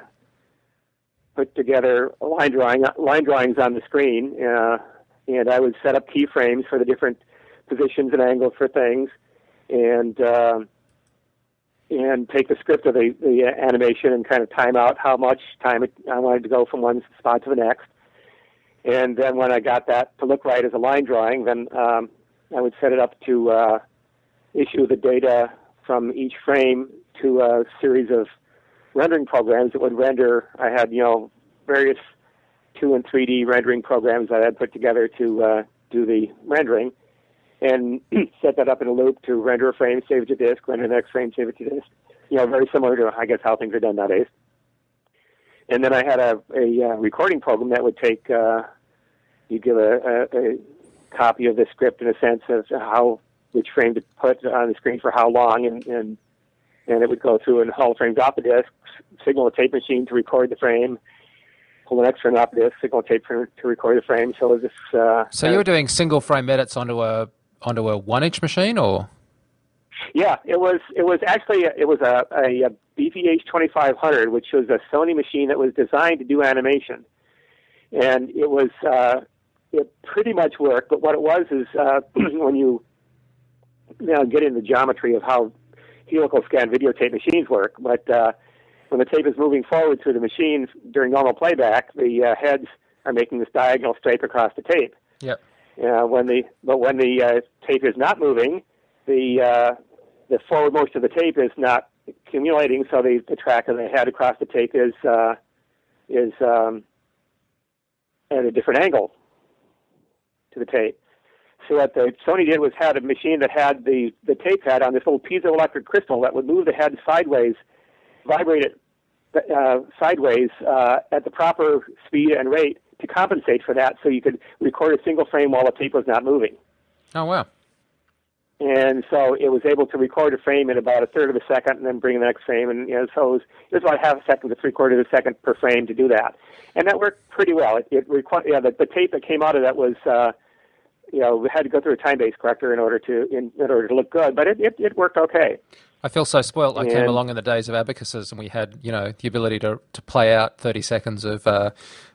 put together line drawing line drawings on the screen, uh, and I would set up keyframes for the different positions and angles for things, and uh, and take the script of the, the animation and kind of time out how much time it, I wanted to go from one spot to the next. And then when I got that to look right as a line drawing, then um, I would set it up to uh, issue the data from each frame to a series of rendering programs that would render. I had, you know, various 2 and 3D rendering programs that I had put together to uh, do the rendering and *clears throat* set that up in a loop to render a frame, save it to disk, render the next frame, save it to disk. You know, very similar to, I guess, how things are done nowadays. And then I had a, a uh, recording program that would take, uh, you give a, a, a copy of the script in a sense of how which frame to put on the screen for how long, and and, and it would go through and haul frames off the disk, signal a tape machine to record the frame, pull the next frame off the disk, signal tape to record the frame. So it was this. Uh, so you were doing single frame edits onto a onto a one inch machine, or? Yeah, it was. It was actually it was a, a, a BVH 2500, which was a Sony machine that was designed to do animation, and it was. Uh, it pretty much worked, but what it was is uh, *clears throat* when you now get into the geometry of how helical scan videotape machines work, but uh, when the tape is moving forward through the machine during normal playback, the uh, heads are making this diagonal stripe across the tape. Yep. Uh, when the but when the uh, tape is not moving, the uh, the forward motion of the tape is not accumulating, so the, the track of the head across the tape is uh, is um, at a different angle to the tape. So what the Sony did was had a machine that had the, the tape head on this little piezoelectric crystal that would move the head sideways, vibrate it uh, sideways uh, at the proper speed and rate to compensate for that, so you could record a single frame while the tape was not moving. Oh wow! And so it was able to record a frame in about a third of a second, and then bring the next frame, and you know, so it was, it was about half a second to three quarters of a second per frame to do that, and that worked pretty well. It, it requ- yeah, the, the tape that came out of that was. Uh, you know, we had to go through a time-based corrector in order to in, in order to look good, but it, it, it worked okay. I feel so spoilt. I and, came along in the days of abacuses, and we had you know the ability to to play out thirty seconds of uh,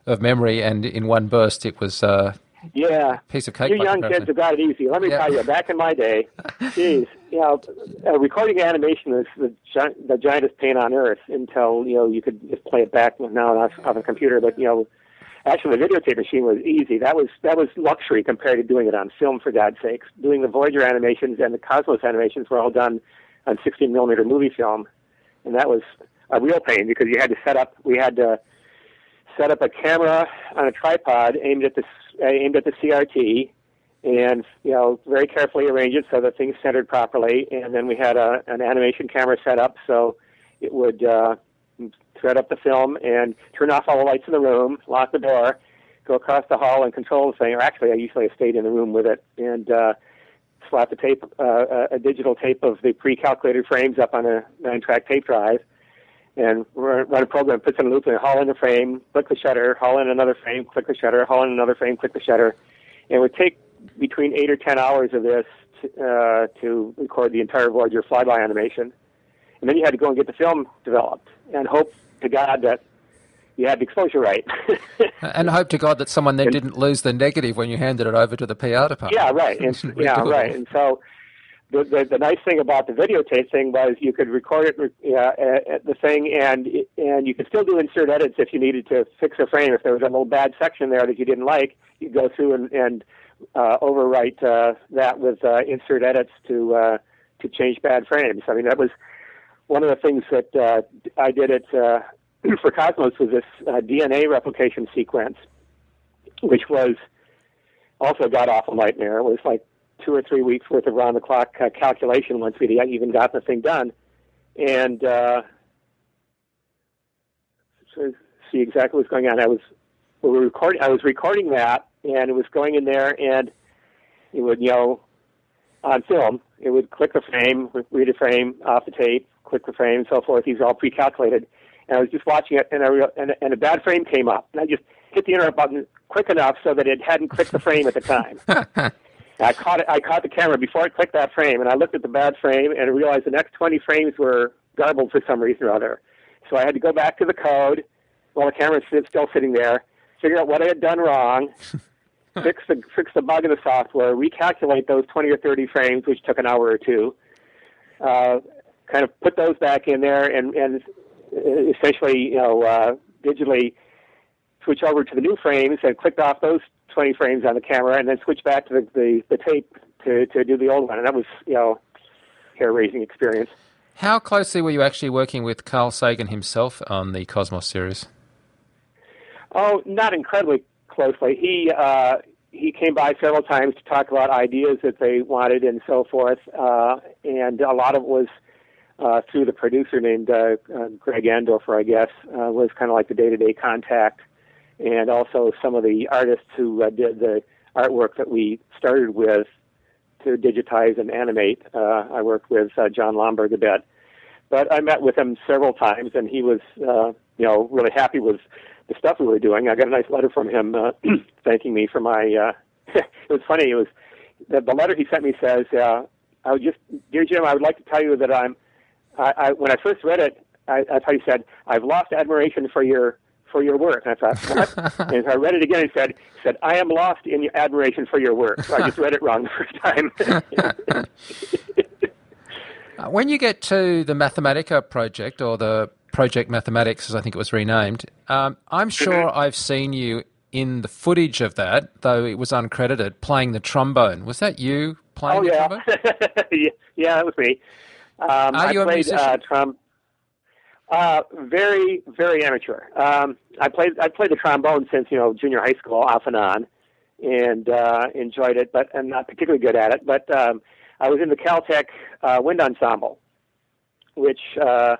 of memory, and in one burst, it was. Uh, yeah, piece of cake. You young kids have got it easy. Let me yeah. tell you, back in my day, *laughs* geez, you know, uh, recording animation was the, the giantest pain on earth until you know you could just play it back now off, off a computer. But you know, Actually, the videotape machine was easy. That was that was luxury compared to doing it on film. For God's sakes, doing the Voyager animations and the Cosmos animations were all done on 16 millimeter movie film, and that was a real pain because you had to set up. We had to set up a camera on a tripod aimed at the aimed at the CRT, and you know very carefully arrange it so that things centered properly. And then we had a, an animation camera set up so it would uh, thread up the film and turn off all the lights in the room, lock the door, go across the hall and control the thing. Or actually, I usually stayed in the room with it and uh, slap a tape, uh, a digital tape of the pre-calculated frames up on a nine-track tape drive, and run a program, puts in a loop, and haul in a frame, click the shutter, haul in another frame, click the shutter, haul in another frame, click the shutter. And it would take between eight or ten hours of this to, uh, to record the entire Voyager flyby animation. And then you had to go and get the film developed and hope to God that you had the exposure right. *laughs* and hope to God that someone then and, didn't lose the negative when you handed it over to the PR department. Yeah, right. And, *laughs* yeah, right. And so the, the, the nice thing about the videotape thing was you could record it, uh, uh, the thing, and and you could still do insert edits if you needed to fix a frame. If there was a little bad section there that you didn't like, you'd go through and, and uh, overwrite uh, that with uh, insert edits to uh, to change bad frames. I mean, that was one of the things that uh, I did it uh, *clears throat* for Cosmos was this uh, DNA replication sequence, which was also got awful nightmare. It was like two or three weeks worth of round the clock uh, calculation once we even got the thing done, and uh, see exactly what's going on. I was we were recording. I was recording that, and it was going in there, and it would you know on film. It would click the frame, read a frame off the tape, click the frame, and so forth. These are all pre-calculated. And I was just watching it, and, I re- and, and a bad frame came up, and I just hit the interrupt button quick enough so that it hadn't clicked the frame at the time. *laughs* I caught it. I caught the camera before it clicked that frame, and I looked at the bad frame and realized the next 20 frames were garbled for some reason or other. So I had to go back to the code while the camera was still sitting there, figure out what I had done wrong, *laughs* fix the fix the bug in the software, recalculate those 20 or 30 frames, which took an hour or two, uh, kind of put those back in there, and and essentially, you know, uh, digitally switch over to the new frames and clicked off those 20 frames on the camera and then switch back to the, the, the tape to, to do the old one. And that was, you know, hair raising experience. How closely were you actually working with Carl Sagan himself on the Cosmos series? Oh, not incredibly closely. He uh, he came by several times to talk about ideas that they wanted and so forth, uh, and a lot of it was uh, through the producer named uh, uh, Greg Andorfer, I guess, uh, was kind of like the day-to-day contact and also some of the artists who uh, did the artwork that we started with to digitize and animate. Uh, I worked with uh, Jon Lomberg a bit, but I met with him several times, and he was, uh, you know, really happy with the stuff we were doing. I got a nice letter from him uh, *clears throat* thanking me for my. Uh, *laughs* it was funny. It was the, the letter he sent me says, uh, "I would just, dear Jim, I would like to tell you that I'm. I, I when I first read it, I, I thought he said, I've lost admiration for your for your work. And I thought, what? *laughs* and I read it again and said, said, I am lost in your admiration for your work. So I just read it wrong the *laughs* first time. *laughs* Uh, when you get to the Mathematica project, or the Project Mathematics, as I think it was renamed, um, I'm sure mm-hmm. I've seen you in the footage of that, though it was uncredited, playing the trombone. Was that you playing oh, yeah. the trombone? yeah, that was me. Um, Are I you a played musician? uh, trom- uh, very, very amateur. Um, I played I played the trombone since you know junior high school, off and on, and uh, enjoyed it, but I'm not particularly good at it. But um, I was in the Caltech uh, wind ensemble, which uh,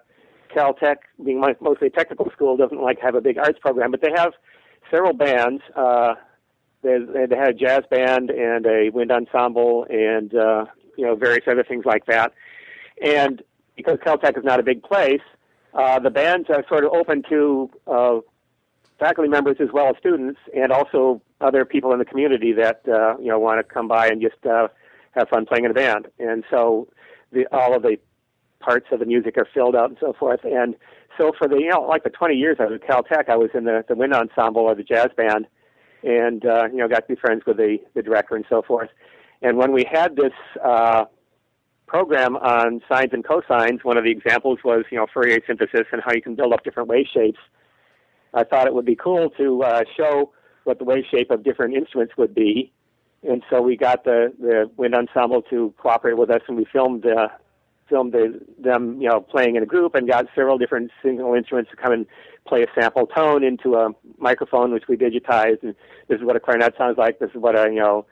Caltech, being mostly a technical school, doesn't like to have a big arts program, but they have several bands. Uh, they, they had a jazz band and a wind ensemble, and uh, you know various other things like that. And because Caltech is not a big place, uh, the bands are sort of open to uh, faculty members as well as students, and also other people in the community that uh, you know want to come by and just uh, have fun playing in a band. And so, the, all of the parts of the music are filled out and so forth. And so, for the you know like the 20 years I was at Caltech, I was in the the wind ensemble or the jazz band, and uh, you know got to be friends with the the director and so forth. And when we had this uh, program on sines and cosines, one of the examples was, you know, Fourier synthesis and how you can build up different wave shapes. I thought it would be cool to uh, show what the wave shape of different instruments would be. And so we got the, the wind ensemble to cooperate with us, and we filmed uh, filmed the, them, you know, playing in a group, and got several different single instruments to come and play a sample tone into a microphone, which we digitized. And this is what a clarinet sounds like. This is what a you know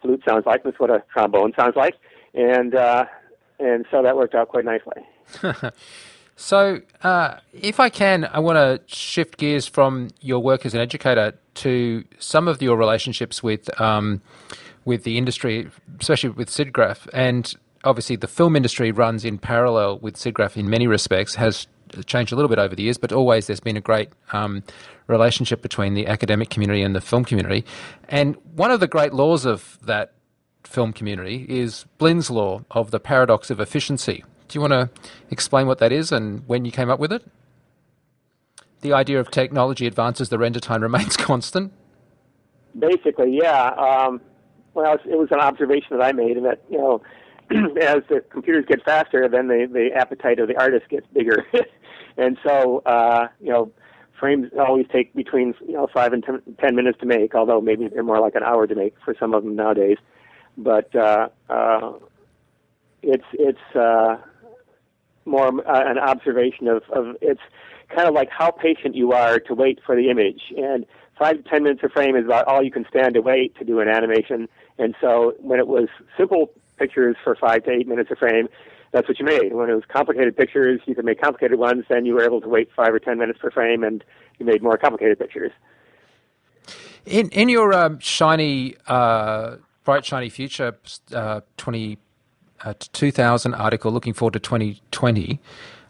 flute sounds like. This is what a trombone sounds like and uh, and so that worked out quite nicely. *laughs* so, uh, if I can, I want to shift gears from your work as an educator to some of your relationships with um, with the industry, especially with SIGGRAPH, and obviously the film industry runs in parallel with SIGGRAPH in many respects. Has changed a little bit over the years, but always there's been a great um, relationship between the academic community and the film community. And one of the great laws of that film community is Blinn's law of the paradox of efficiency. Do you want to explain what that is and when you came up with it? the idea of technology advances, the render time *laughs* remains constant. Basically, yeah. Um, well, it was an observation that I made, and that you know, *clears throat* as the computers get faster, then the the appetite of the artist gets bigger, *laughs* and so uh, you know, frames always take between you know five and ten, ten minutes to make, although maybe they're more like an hour to make for some of them nowadays. But uh, uh, it's it's uh, more uh, an observation of, of it's kind of like how patient you are to wait for the image. And five to ten minutes a frame is about all you can stand to wait to do an animation. And so when it was simple pictures for five to eight minutes a frame that's what you made. When it was complicated pictures you could make complicated ones then you were able to wait five or ten minutes per frame and you made more complicated pictures. In in your um, shiny uh, bright shiny future uh, 20 uh, 2000 article looking forward to 2020,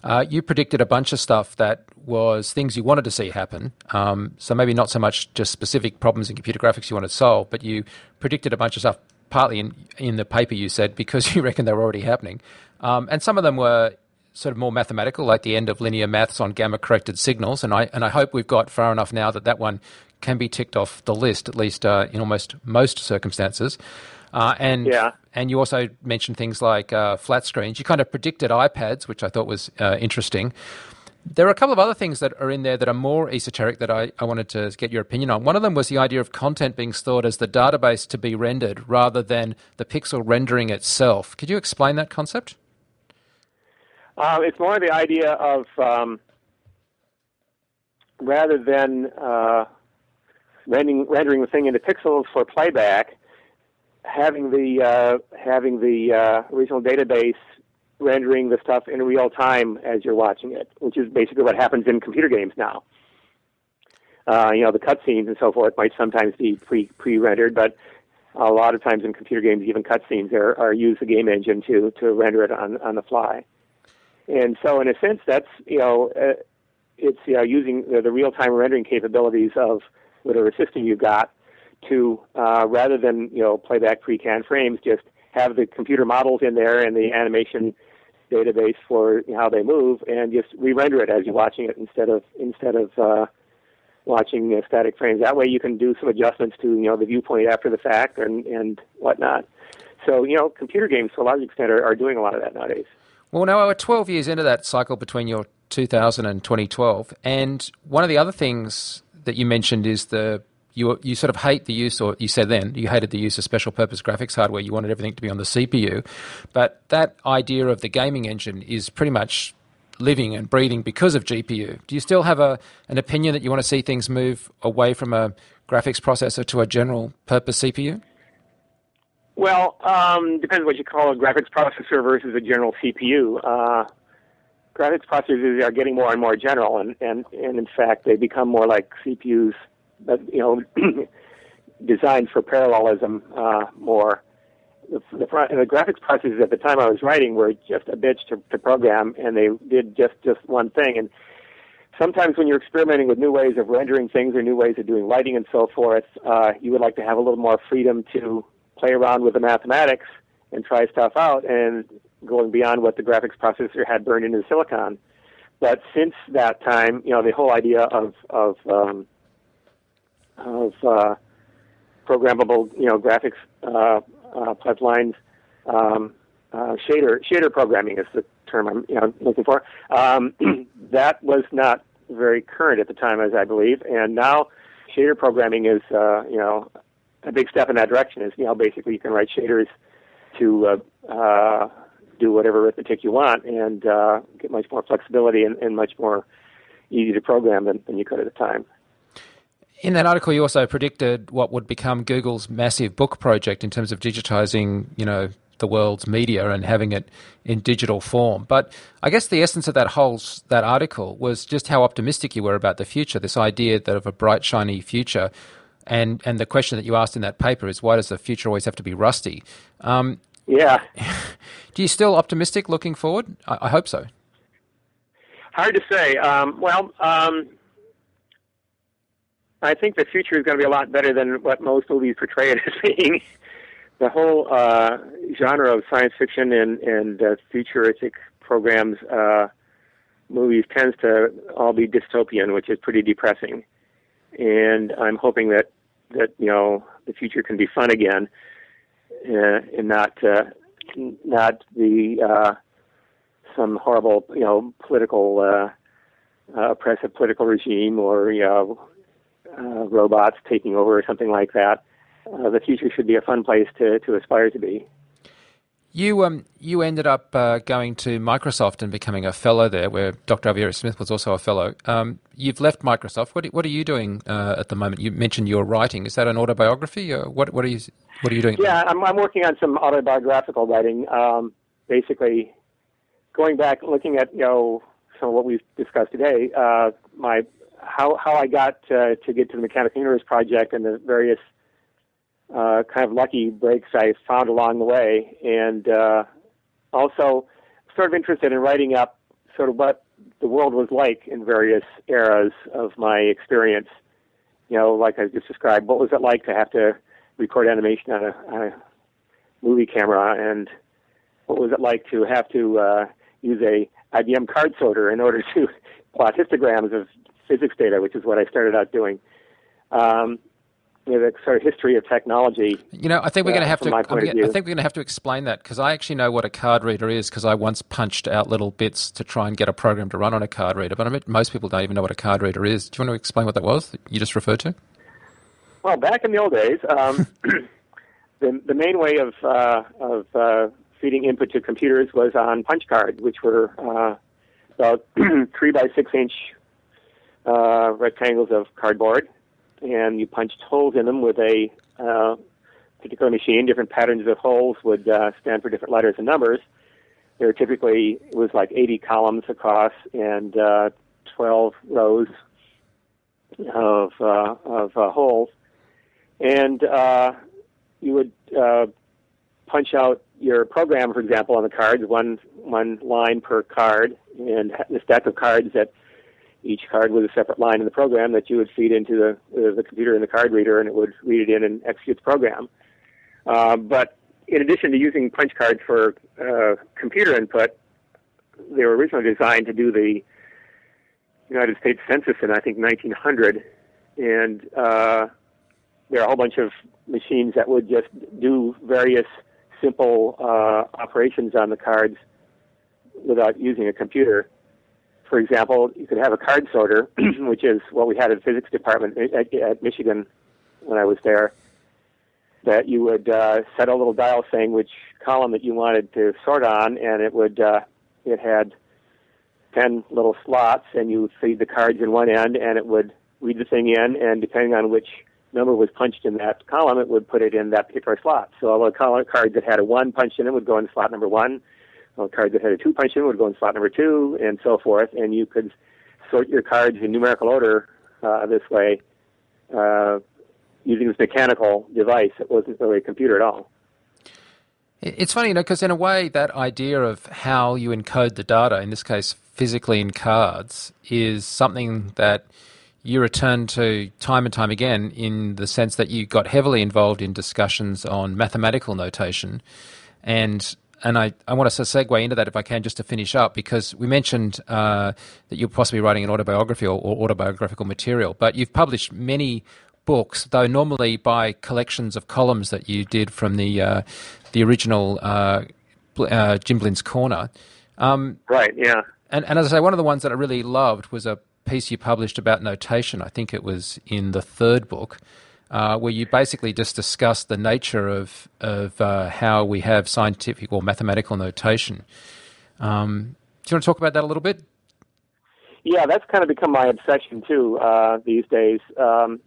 uh, you predicted a bunch of stuff that was things you wanted to see happen. Um, so maybe not so much just specific problems in computer graphics you wanted to solve, but you predicted a bunch of stuff partly in, in the paper you said because *laughs* you reckon they were already happening. Um, and some of them were sort of more mathematical, like the end of linear maths on gamma corrected signals. And I, and I hope we've got far enough now that that one can be ticked off the list, at least uh, in almost most circumstances. Uh, and yeah. and you also mentioned things like uh, flat screens. You kind of predicted iPads, which I thought was uh, interesting. There are a couple of other things that are in there that are more esoteric that I, I wanted to get your opinion on. One of them was the idea of content being stored as the database to be rendered rather than the pixel rendering itself. Could you explain that concept? Uh, it's more the idea of um, rather than uh, rendering, rendering the thing into pixels for playback, having the uh, having the uh, original database rendering the stuff in real time as you're watching it, which is basically what happens in computer games now. Uh, you know, the cutscenes and so forth might sometimes be pre pre rendered, but a lot of times in computer games, even cutscenes are, are use the game engine to to render it on on the fly. And so, in a sense, that's you know, uh, it's you know, using the, the real time rendering capabilities of whatever system you've got to uh, rather than you know playback pre-canned frames, just have the computer models in there and the animation database for how they move, and just re-render it as you're watching it instead of instead of uh, watching uh, static frames. That way, you can do some adjustments to you know the viewpoint after the fact and and whatnot. So you know, computer games to a large extent are, are doing a lot of that nowadays. Well, now we're 12 years into that cycle between your 2000 and 2012, and one of the other things that you mentioned is the you you sort of hate the use, or you said then you hated the use of special purpose graphics hardware. You wanted everything to be on the CPU, but that idea of the gaming engine is pretty much living and breathing because of GPU. Do you still have a an opinion that you want to see things move away from a graphics processor to a general purpose CPU? Well, um, depends what you call a graphics processor versus a general CPU. Uh, graphics processors are getting more and more general, and, and, and in fact, they become more like CPUs you know *clears throat* designed for parallelism uh, more. The, the, the graphics processors at the time I was writing were just a bitch to, to program, and they did just just one thing. And sometimes when you're experimenting with new ways of rendering things or new ways of doing lighting and so forth, uh, you would like to have a little more freedom to play around with the mathematics and try stuff out, and going beyond what the graphics processor had burned into the silicon. But since that time, you know, the whole idea of of um, of uh, programmable, you know, graphics uh, uh, pipelines. Um, uh, shader shader programming is the term I'm you know, looking for. Um, *clears throat* that was not very current at the time, as I believe, and now shader programming is uh, you know a big step in that direction. Is you know basically you can write shaders to uh, uh, do whatever arithmetic you want and uh, get much more flexibility and, and much more easy to program than, than you could at the time. In that article, you also predicted what would become Google's massive book project in terms of digitizing, you know, the world's media and having it in digital form. But I guess the essence of that whole that article was just how optimistic you were about the future. This idea that of a bright, shiny future, and and the question that you asked in that paper is why does the future always have to be rusty? Um, yeah. *laughs* Do you still optimistic looking forward? I, I hope so. Hard to say. Um, well. Um I think the future is going to be a lot better than what most movies portray it as *laughs* being. the whole uh, genre of science fiction and, and uh, futuristic programs uh, movies tends to all be dystopian, which is pretty depressing. And I'm hoping that that you know the future can be fun again, uh, and not uh, not the uh, some horrible you know political uh, uh, oppressive political regime or you know uh, robots taking over or something like that. Uh, the future should be a fun place to to aspire to be. You um you ended up uh, going to Microsoft and becoming a fellow there, where Dr. Alvy Ray Smith was also a fellow. Um, you've left Microsoft. What what are you doing uh, at the moment? You mentioned you're writing. Is that an autobiography? Or what what are you what are you doing? Yeah, I'm I'm working on some autobiographical writing. Um, basically, going back looking at you know some of what we've discussed today. Uh, my how how I got to get to the Mechanical Universe project and the various uh, kind of lucky breaks I found along the way, and uh, also sort of interested in writing up sort of what the world was like in various eras of my experience. You know, like I just described, what was it like to have to record animation on a, on a movie camera, and what was it like to have to uh, use a IBM card sorter in order to *laughs* plot histograms of physics data, which is what I started out doing. Um, you know, the sort of history of technology. You know, I think we're going to have to. I think we're going to have to explain that because I actually know what a card reader is because I once punched out little bits to try and get a program to run on a card reader. But I mean, most people don't even know what a card reader is. Do you want to explain what that was that you just referred to? Well, back in the old days, um, *coughs* the the main way of uh, of uh, feeding input to computers was on punch cards, which were uh, about *clears throat* three by six inch uh, rectangles of cardboard and you punched holes in them with a uh, particular machine. Different patterns of holes would uh, stand for different letters and numbers. There typically it was like 80 columns across and uh, 12 rows of uh, of uh, holes, and uh, you would uh, punch out your program, for example, on the cards, one one line per card, and the stack of cards that each card with a separate line in the program that you would feed into the, uh, the computer in the card reader, and it would read it in and execute the program. Uh, but in addition to using punch cards for uh, computer input, they were originally designed to do the United States Census in I think 1900, and uh, there are a whole bunch of machines that would just do various simple uh, operations on the cards without using a computer for example, you could have a card sorter, *clears throat* which is what we had in physics department at, at Michigan when I was there. That you would uh, set a little dial saying which column that you wanted to sort on, and it would uh, it had ten little slots, and you would feed the cards in one end, and it would read the thing in, and depending on which number was punched in that column, it would put it in that particular slot. So all the cards that had a one punched in it would go in slot number one a card that had a two punch in would go in slot number two, and so forth. And you could sort your cards in numerical order uh, this way uh, using this mechanical device. It wasn't really a computer at all. It's funny, you know, because in a way, that idea of how you encode the data, in this case, physically in cards, is something that you return to time and time again in the sense that you got heavily involved in discussions on mathematical notation. And and I, I want to segue into that if I can just to finish up because we mentioned uh, that you're possibly writing an autobiography or, or, autobiographical material, but you've published many books, though normally by collections of columns that you did from the uh, the original uh, uh, Jim Blinn's Corner. Um, right. Yeah. And, and as I say, one of the ones that I really loved was a piece you published about notation. I think it was in the third book uh, where you basically just discuss the nature of of uh, how we have scientific or mathematical notation. Um, do you want to talk about that a little bit? Yeah, that's kind of become my obsession too uh, these days. Um,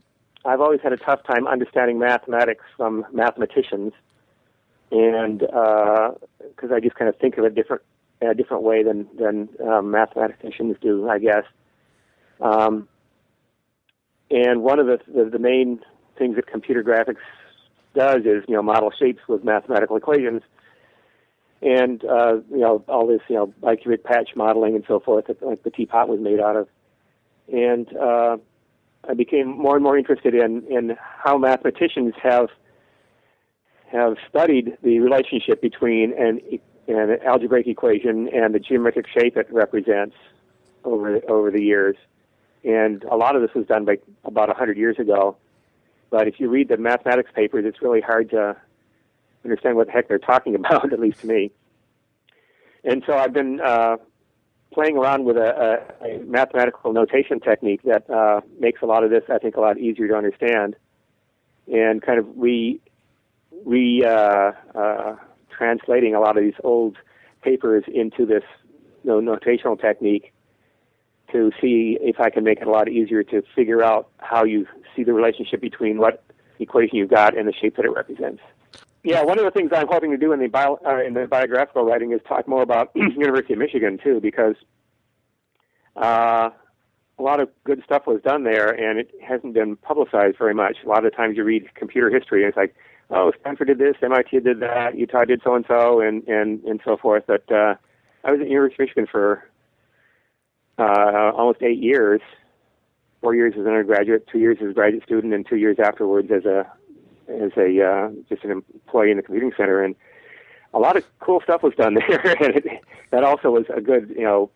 I've always had a tough time understanding mathematics from mathematicians, and because uh, I just kind of think of it different in a different way than than um, mathematicians do, I guess. Um, and one of the, the, the main things that computer graphics does is you know model shapes with mathematical equations, and uh, you know all this you know bicubic patch modeling and so forth that like the teapot was made out of, and uh, I became more and more interested in in how mathematicians have have studied the relationship between an, an algebraic equation and the geometric shape it represents. over over the years, and a lot of this was done by about hundred years ago. But if you read the mathematics papers, it's really hard to understand what the heck they're talking *laughs* about, at least to me. And so I've been uh, playing around with a, a, mathematical notation technique that uh, makes a lot of this, I think, a lot easier to understand, and kind of re re uh, uh, translating a lot of these old papers into this you know, notational technique to see if I can make it a lot easier to figure out how you see the relationship between what equation you've got and the shape that it represents. Yeah, one of the things I'm hoping to do in the bio, uh, in the biographical writing is talk more about *clears throat* University of Michigan too, because uh, a lot of good stuff was done there, and it hasn't been publicized very much. A lot of times you read computer history, and it's like, oh, Stanford did this, MIT did that, Utah did so and so, and and and so forth. But uh, I was at University of Michigan for uh, almost eight years, four years as an undergraduate, two years as a graduate student, and two years afterwards as a as a uh, just an employee in the computing center. And a lot of cool stuff was done *laughs* there, and it, that also was a good you know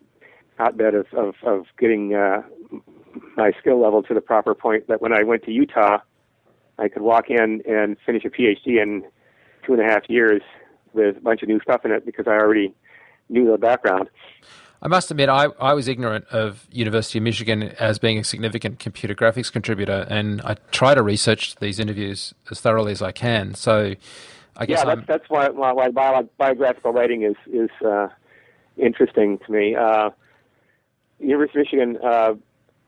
hotbed of of, of getting uh, my skill level to the proper point. That when I went to Utah, I could walk in and finish a PhD in two and a half years with a bunch of new stuff in it because I already knew the background. I must admit, I, I was ignorant of University of Michigan as being a significant computer graphics contributor, and I try to research these interviews as thoroughly as I can. So, I guess yeah, that's, that's why, why biographical writing is is uh, interesting to me. Uh, University of Michigan, uh,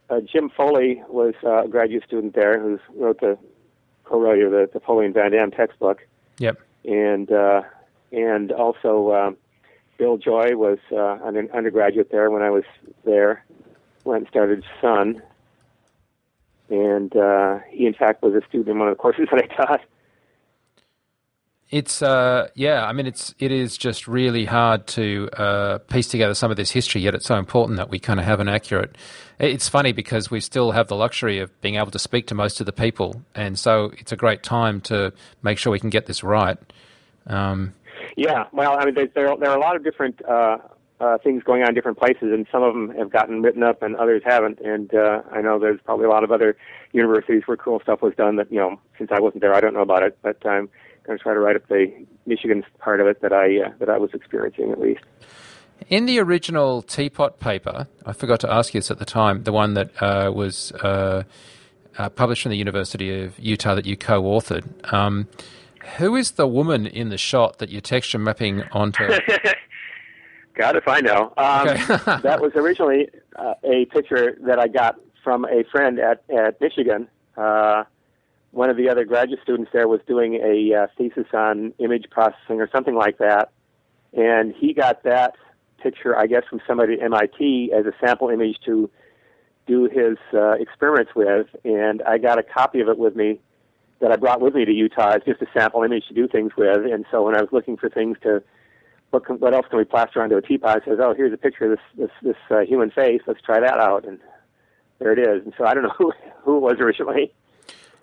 uh, Jim Foley was uh, a graduate student there who wrote the co-wrote the, the Foley and Van Dam textbook. Yep. And uh, and also uh, Bill Joy was uh, an undergraduate there when I was there. Went and started Sun, and uh, he in fact was a student in one of the courses *laughs* that I taught. It's uh, yeah, I mean it's it is just really hard to uh, piece together some of this history. Yet it's so important that we kind of have an accurate. It's funny because we still have the luxury of being able to speak to most of the people, and so it's a great time to make sure we can get this right. Um, yeah, well, I mean, there there, are a lot of different uh, uh, things going on in different places, and some of them have gotten written up, and others haven't. And uh, I know there's probably a lot of other universities where cool stuff was done that you know, since I wasn't there, I don't know about it. But I'm going to try to write up the Michigan part of it that I uh, that I was experiencing at least. In the original teapot paper, I forgot to ask you this at the time, the one that uh, was uh, uh, published from the University of Utah that you co-authored. Um, who is the woman in the shot that you're texture mapping onto? God, if I know. Um, okay. *laughs* that was originally uh, a picture that I got from a friend at, at Michigan. Uh, one of the other graduate students there was doing a uh, thesis on image processing or something like that. And he got that picture, I guess, from somebody at MIT as a sample image to do his uh, experiments with. And I got a copy of it with me that I brought with me to Utah as just a sample image to do things with. And so when I was looking for things to, what, can, what else can we plaster onto a teapot? I says, oh, here's a picture of this this, this uh, human face. Let's try that out. And there it is. And so I don't know *laughs* who who it was originally.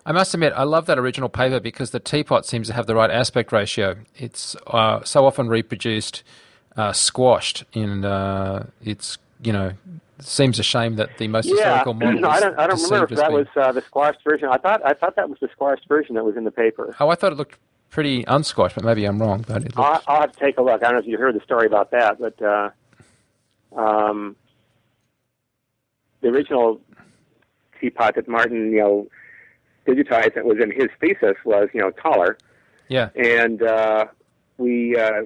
I must admit, I love that original paper because the teapot seems to have the right aspect ratio. It's uh, so often reproduced uh, squashed in uh, its you know seems a shame that the most yeah. historical *clears throat* model. No, I don't. I don't remember if that was uh, the squashed version. I thought. I thought that was the squashed version that was in the paper. Oh, I thought it looked pretty unsquashed, but maybe I'm wrong. But it I'll, have to take a look. I don't know if you heard the story about that, but uh, um, the original teapot that Martin, you know, digitized that was in his thesis was, you know, taller. Yeah. And uh, we uh,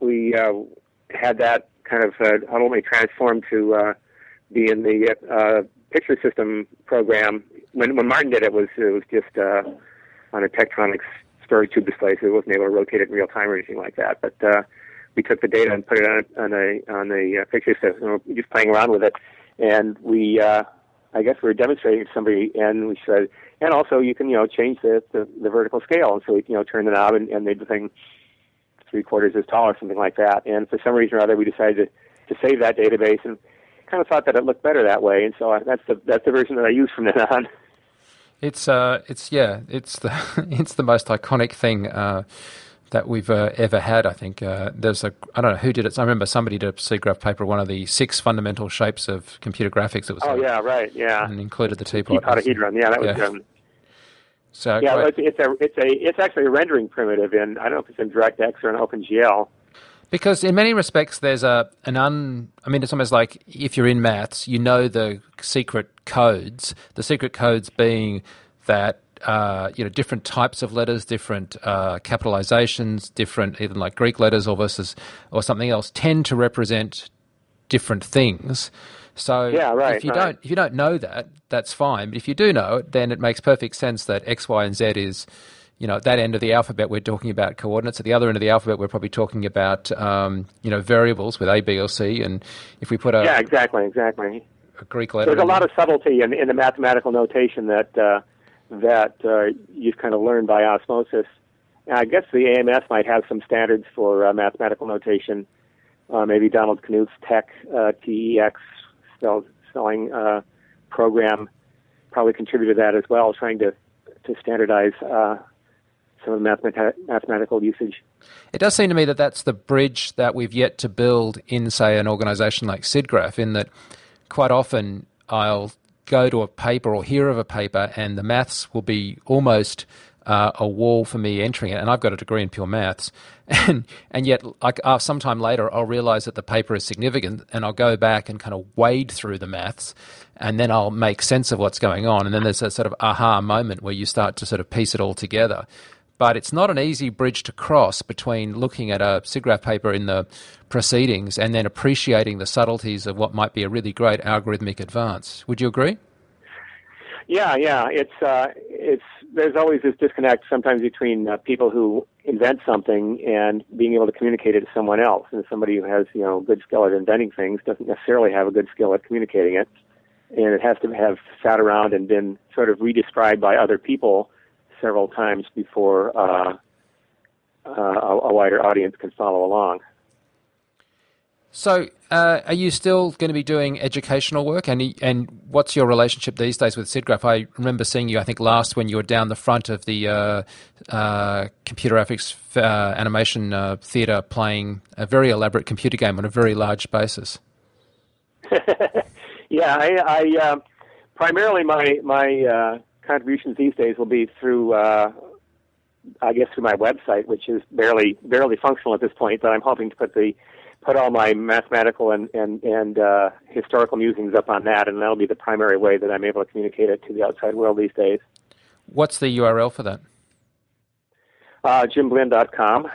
we uh, had that kind of uh, ultimately transformed to uh, be in the uh, picture system program. When when Martin did it, was it was just uh, on a Tektronix storage tube display, so it wasn't able to rotate it in real time or anything like that. But uh, we took the data and put it on, on a on a uh, picture system, just playing around with it, and we. Uh, I guess we were demonstrating to somebody, and we said, and also you can, you know, change the, the, the vertical scale. And so we, you know, turned the knob and, and made the thing three quarters as tall or something like that. And for some reason or other, we decided to, to save that database and kind of thought that it looked better that way. And so I, that's the that's the version that I use from then on. It's uh, it's yeah, it's the *laughs* it's the most iconic thing. Uh, that we've uh, ever had. I think uh, there's a I don't know who did it. I remember somebody did a graph paper, one of the six fundamental shapes of computer graphics. It was oh yeah, right, yeah, and included the teapot. Teapotahedron, yeah, that was Yeah. um, So yeah, it's, it's a it's a it's actually a rendering primitive in I don't know if it's in DirectX or in OpenGL. Because in many respects, there's a an un. I mean, it's almost like if you're in maths, you know the secret codes. The secret codes being that uh, you know different types of letters, different uh, capitalizations, different even like Greek letters or versus or something else tend to represent different things. So Yeah, right, if you right. don't if you don't know that, that's fine. But if you do know it, then it makes perfect sense that X, Y, and Z is you know, at that end of the alphabet, we're talking about coordinates. At the other end of the alphabet, we're probably talking about, um, you know, variables with A, B, or C. And if we put a, yeah, exactly, exactly. a Greek letter, There's a lot there- of subtlety in, in the mathematical notation that uh, that uh, you've kind of learned by osmosis. And I guess the AMS might have some standards for uh, mathematical notation. Uh, maybe Donald Knuth's TeX uh, TEX spell, spelling uh, program probably contributed to that as well, trying to to standardize uh, some of the mathemati- mathematical usage. It does seem to me that that's the bridge that we've yet to build in, say, an organization like SIGGRAPH, in that quite often I'll go to a paper or hear of a paper and the maths will be almost uh, a wall for me entering it. And I've got a degree in pure maths. *laughs* And, and yet, like uh, sometime later, I'll realize that the paper is significant and I'll go back and kind of wade through the maths and then I'll make sense of what's going on. And then there's a sort of aha moment where you start to sort of piece it all together but it's not an easy bridge to cross between looking at a SIGGRAPH paper in the proceedings and then appreciating the subtleties of what might be a really great algorithmic advance. Would you agree? Yeah, yeah. It's uh, it's there's always this disconnect sometimes between uh, people who invent something and being able to communicate it to someone else. And somebody who has you know good skill at inventing things doesn't necessarily have a good skill at communicating it, and it has to have sat around and been sort of redescribed by other people several times before uh, uh, a, a wider audience can follow along. So, uh, are you still going to be doing educational work? And and what's your relationship these days with SIGGRAPH? I remember seeing you, I think, last when you were down the front of the uh, uh, computer graphics uh, animation uh, theatre playing a very elaborate computer game on a very large basis. *laughs* Yeah, I, I uh, primarily my my uh, contributions these days will be through, I guess, through my website, which is barely barely functional at this point. But I'm hoping to put the put all my mathematical and and and uh, historical musings up on that, and that'll be the primary way that I'm able to communicate it to the outside world these days. What's the URL for that? Uh, JimBlinn.com.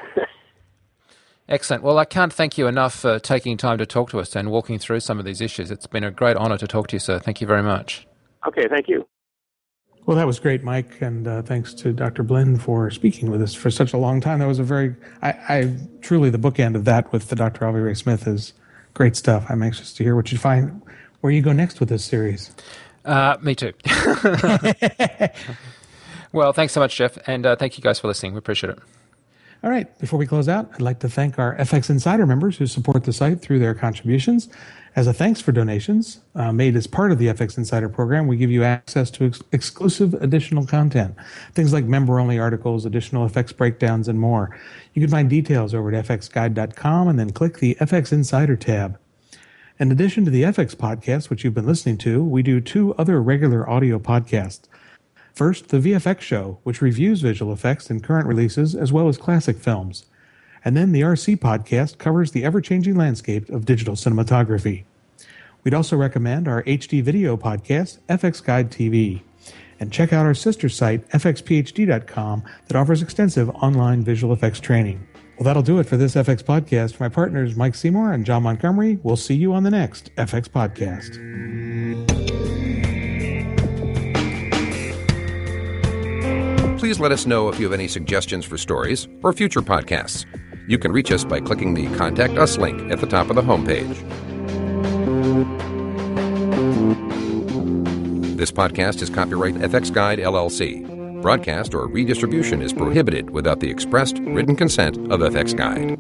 Excellent. Well, I can't thank you enough for taking time to talk to us and walking through some of these issues. It's been a great honour to talk to you, sir. Thank you very much. okay, thank you. Well, that was great, Mike, and uh, thanks to Dr. Blinn for speaking with us for such a long time. That was a very, I, I truly the bookend of that with the Dr. Alvy Ray Smith is great stuff. I'm anxious to hear what you find, where you go next with this series. Uh, me too. *laughs* well, thanks so much, Jeff, and uh, thank you guys for listening. We appreciate it. All right, before we close out, I'd like to thank our FX Insider members who support the site through their contributions. As a thanks for donations uh, made as part of the FX Insider program, we give you access to ex- exclusive additional content, things like member only articles, additional FX breakdowns, and more. You can find details over at fxguide.com and then click the FX Insider tab. In addition to the FX podcast, which you've been listening to, we do two other regular audio podcasts. First, the VFX Show, which reviews visual effects in current releases as well as classic films. And then the RC Podcast covers the ever changing landscape of digital cinematography. We'd also recommend our HD video podcast, FX Guide TV. And check out our sister site, fxphd.com, that offers extensive online visual effects training. Well, that'll do it for this FX podcast. My partners, Mike Seymour and John Montgomery, we'll see you on the next FX podcast. Please let us know if you have any suggestions for stories or future podcasts. You can reach us by clicking the Contact Us link at the top of the homepage. This podcast is copyright FX Guide LLC. Broadcast or redistribution is prohibited without the expressed written consent of FX Guide.